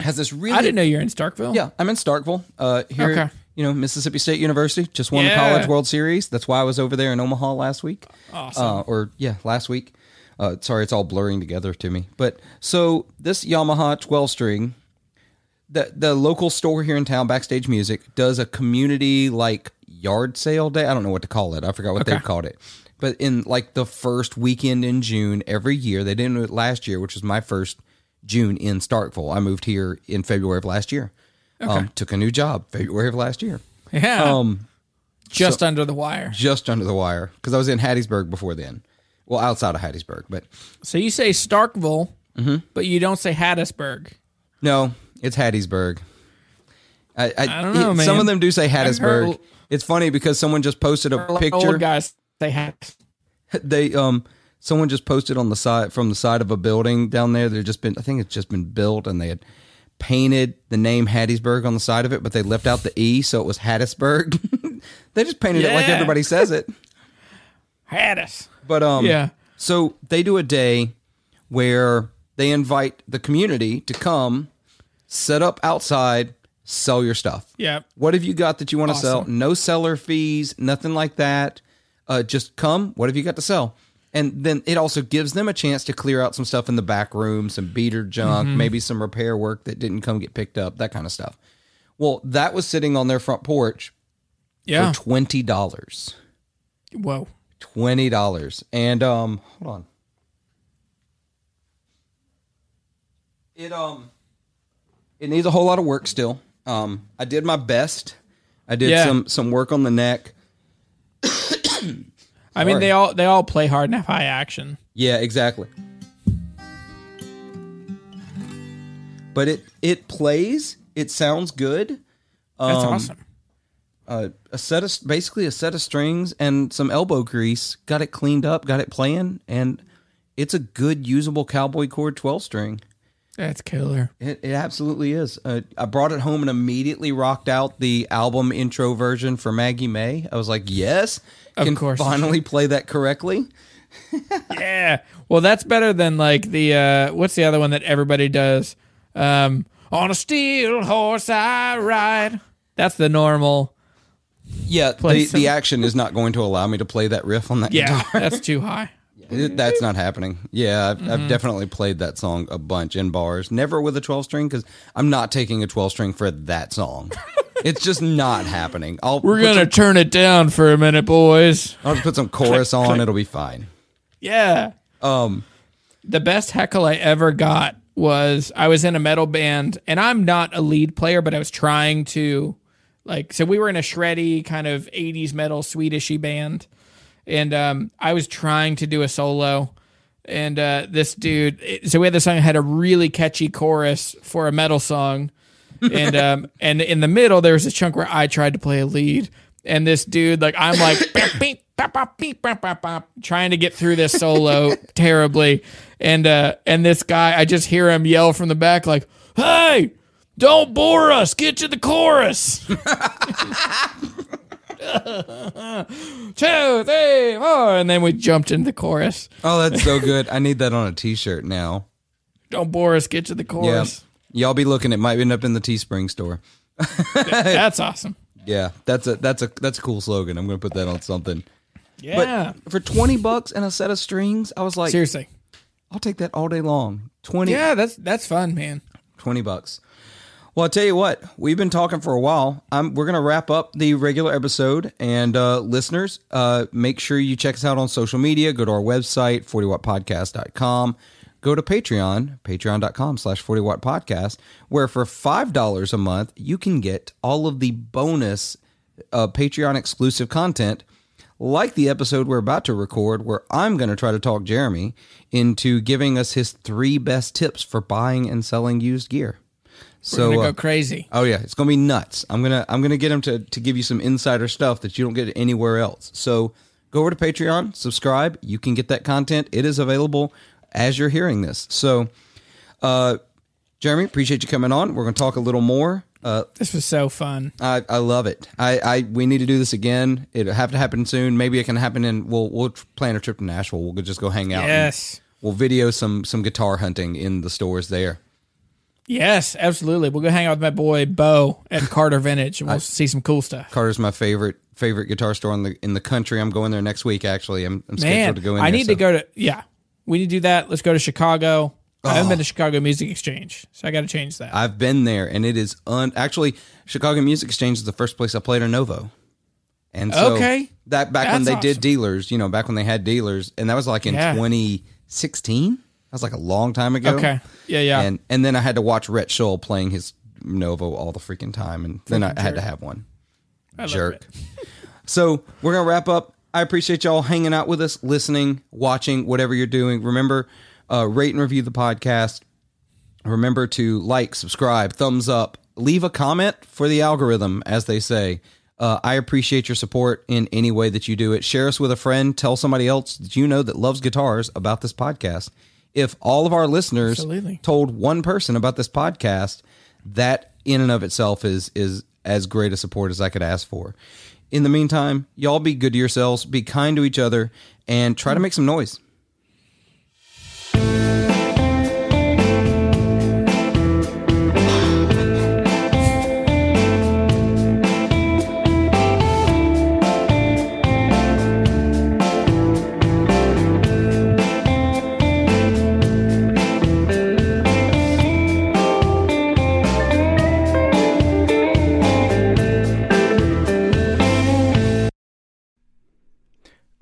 has this really I didn't know you're in Starkville. Yeah, I'm in Starkville. Uh here Okay. You know, Mississippi State University just won the College World Series. That's why I was over there in Omaha last week. Awesome. Uh, or yeah, last week. Uh, sorry, it's all blurring together to me. But so this Yamaha 12 string, the the local store here in town, Backstage Music, does a community like yard sale day. I don't know what to call it. I forgot what Okay. they've called it. But in like the first weekend in June every year, they didn't do it last year, which was my first June in Starkville. I moved here in February of last year. Um, took a new job February of last year. yeah. Um, just under the wire. just under the wire because I was in Hattiesburg before then. Well, outside of Hattiesburg, but So you say Starkville, Mm-hmm. but you don't say Hattiesburg. no, it's Hattiesburg. I, I, I don't know, it-. Some of them do say heard- Hattiesburg. It's funny because someone just posted a Old picture. guys say Hatt. They um, someone just posted on the side from the side of a building down there. They've just been, I think it's just been built, and they had painted the name Hattiesburg on the side of it, but they left out the e, so it was Hattiesburg. they just painted it like everybody says it. Hattis. But um, Yeah. So they do a day where they invite the community to come, set up outside, sell your stuff. Yeah. What have you got that you want to sell? No seller fees, nothing like that. Uh, just come. What have you got to sell? And then it also gives them a chance to clear out some stuff in the back room, some beater junk, Mm-hmm. maybe some repair work that didn't come get picked up, that kind of stuff. Well, that was sitting on their front porch Yeah. for twenty dollars. Whoa. Twenty dollars. And um, hold on. It um, it needs a whole lot of work still. Um, I did my best. I did Yeah. some some work on the neck. I mean, they all they all play hard and have high action. Yeah, exactly. But it it plays. It sounds good. That's Um, awesome. uh, a set of basically a set of strings and some elbow grease. Got it cleaned up. Got it playing, and it's a good usable cowboy chord twelve string. That's killer. It, it absolutely is. Uh, I brought it home and immediately rocked out the album intro version for Maggie May. I was like, yes, Of can course. finally play that correctly. Yeah. Well, that's better than like the uh what's the other one that everybody does? Um on a steel horse I ride. That's the normal. Yeah, the, the action is not going to allow me to play that riff on that Yeah, guitar. that's too high. It- that's not happening. Yeah, I've, Mm-hmm. I've definitely played that song a bunch in bars. Never with a 12 string because I'm not taking a 12 string for that song. it's just not happening. I'll We're gonna turn it down for a minute, boys. I'll just put some chorus on. It'll be fine. Yeah. Um, The best heckle I ever got was I was in a metal band and I'm not a lead player, but I was trying to like so we were in a shreddy kind of 80s metal Swedishy band. And um I was trying to do a solo. And uh this dude it- so we had the song that had a really catchy chorus for a metal song. And um and in the middle there was a chunk where I tried to play a lead. And this dude like I'm like beep, beep, beep, trying to get through this solo terribly. And uh and this guy I just hear him yell from the back like hey don't bore us. Get to the chorus two three four and then we jumped into the chorus oh, that's so good. I need that on a t-shirt now. don't bore us get to the Yeah. chorus Y'all be looking. It might end up in the Teespring store. that's awesome Yeah, that's a that's a that's a cool slogan. I'm gonna put that on something. yeah But for twenty bucks and a set of strings, I was like, seriously I'll take that all day long. Twenty. yeah that's that's fun man 20 bucks. Well, I'll tell you what, we've been talking for a while. I'm, we're going to wrap up the regular episode. And uh, listeners, uh, make sure you check us out on social media. Go to our website, 40wattpodcast.com. Go to Patreon, patreon.com slash 40wattpodcast, where for $5 a month, you can get all of the bonus uh, Patreon exclusive content like the episode we're about to record, where I'm going to try to talk Jeremy into giving us his three best tips for buying and selling used gear. So We're gonna uh, go crazy. Oh yeah, it's gonna be nuts. I'm gonna I'm gonna get him to to give you some insider stuff that you don't get anywhere else. So go over to Patreon, subscribe. You can get that content. It is available as you're hearing this. So, uh, Jeremy, appreciate you coming on. We're gonna talk a little more. Uh, This was so fun. I, I love it. I, I we need to do this again. It'll have to happen soon. Maybe it can happen in. We'll we'll plan a trip to Nashville. We'll just go hang out. and Yes. We'll video some some guitar hunting in the stores there. Yes, absolutely. We'll go hang out with my boy Bo at Carter Vintage and we'll see some cool stuff. Carter's my favorite favorite guitar store in the in the country. I'm going there next week. Actually, I'm, I'm scheduled Man, to go in. I there, need so- to go to yeah. We need to do that. Let's go to Chicago. I haven't Oh. been to oh. Chicago Music Exchange, so I got to change that. I've been there, and it is un. Actually, Chicago Music Exchange is the first place I played a Novo. And so Okay. that back when That's they did dealers, you know, back when they had dealers, and that was like in Yeah. 2016. That was like a long time ago. okay. Yeah, yeah. And and then I had to watch Rhett Shull playing his Novo all the freaking time, and then I had to have one. I jerk. So we're gonna wrap up. I appreciate y'all hanging out with us, listening, watching, whatever you're doing. Remember, uh, rate and review the podcast. Remember to like, subscribe, thumbs up, leave a comment for the algorithm, as they say. Uh, I appreciate your support in any way that you do it. Share us with a friend. Tell somebody else that you know that loves guitars about this podcast. If all of our listeners Absolutely. told one person about this podcast, that in and of itself is is as great a support as I could ask for. In the meantime, y'all be good to yourselves, be kind to each other, and try to make some noise.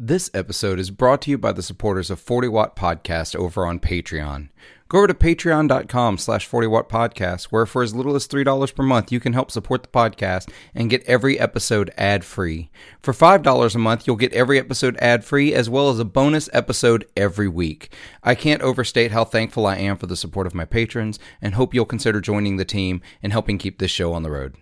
This episode is brought to you by the supporters of 40 Watt Podcast over on Patreon. Go over to patreon.com slash 40 Watt Podcast, where for as little as $3 per month, you can help support the podcast and get every episode ad free. For $5 a month, you'll get every episode ad free as well as a bonus episode every week. I can't overstate how thankful I am for the support of my patrons and hope you'll consider joining the team and helping keep this show on the road.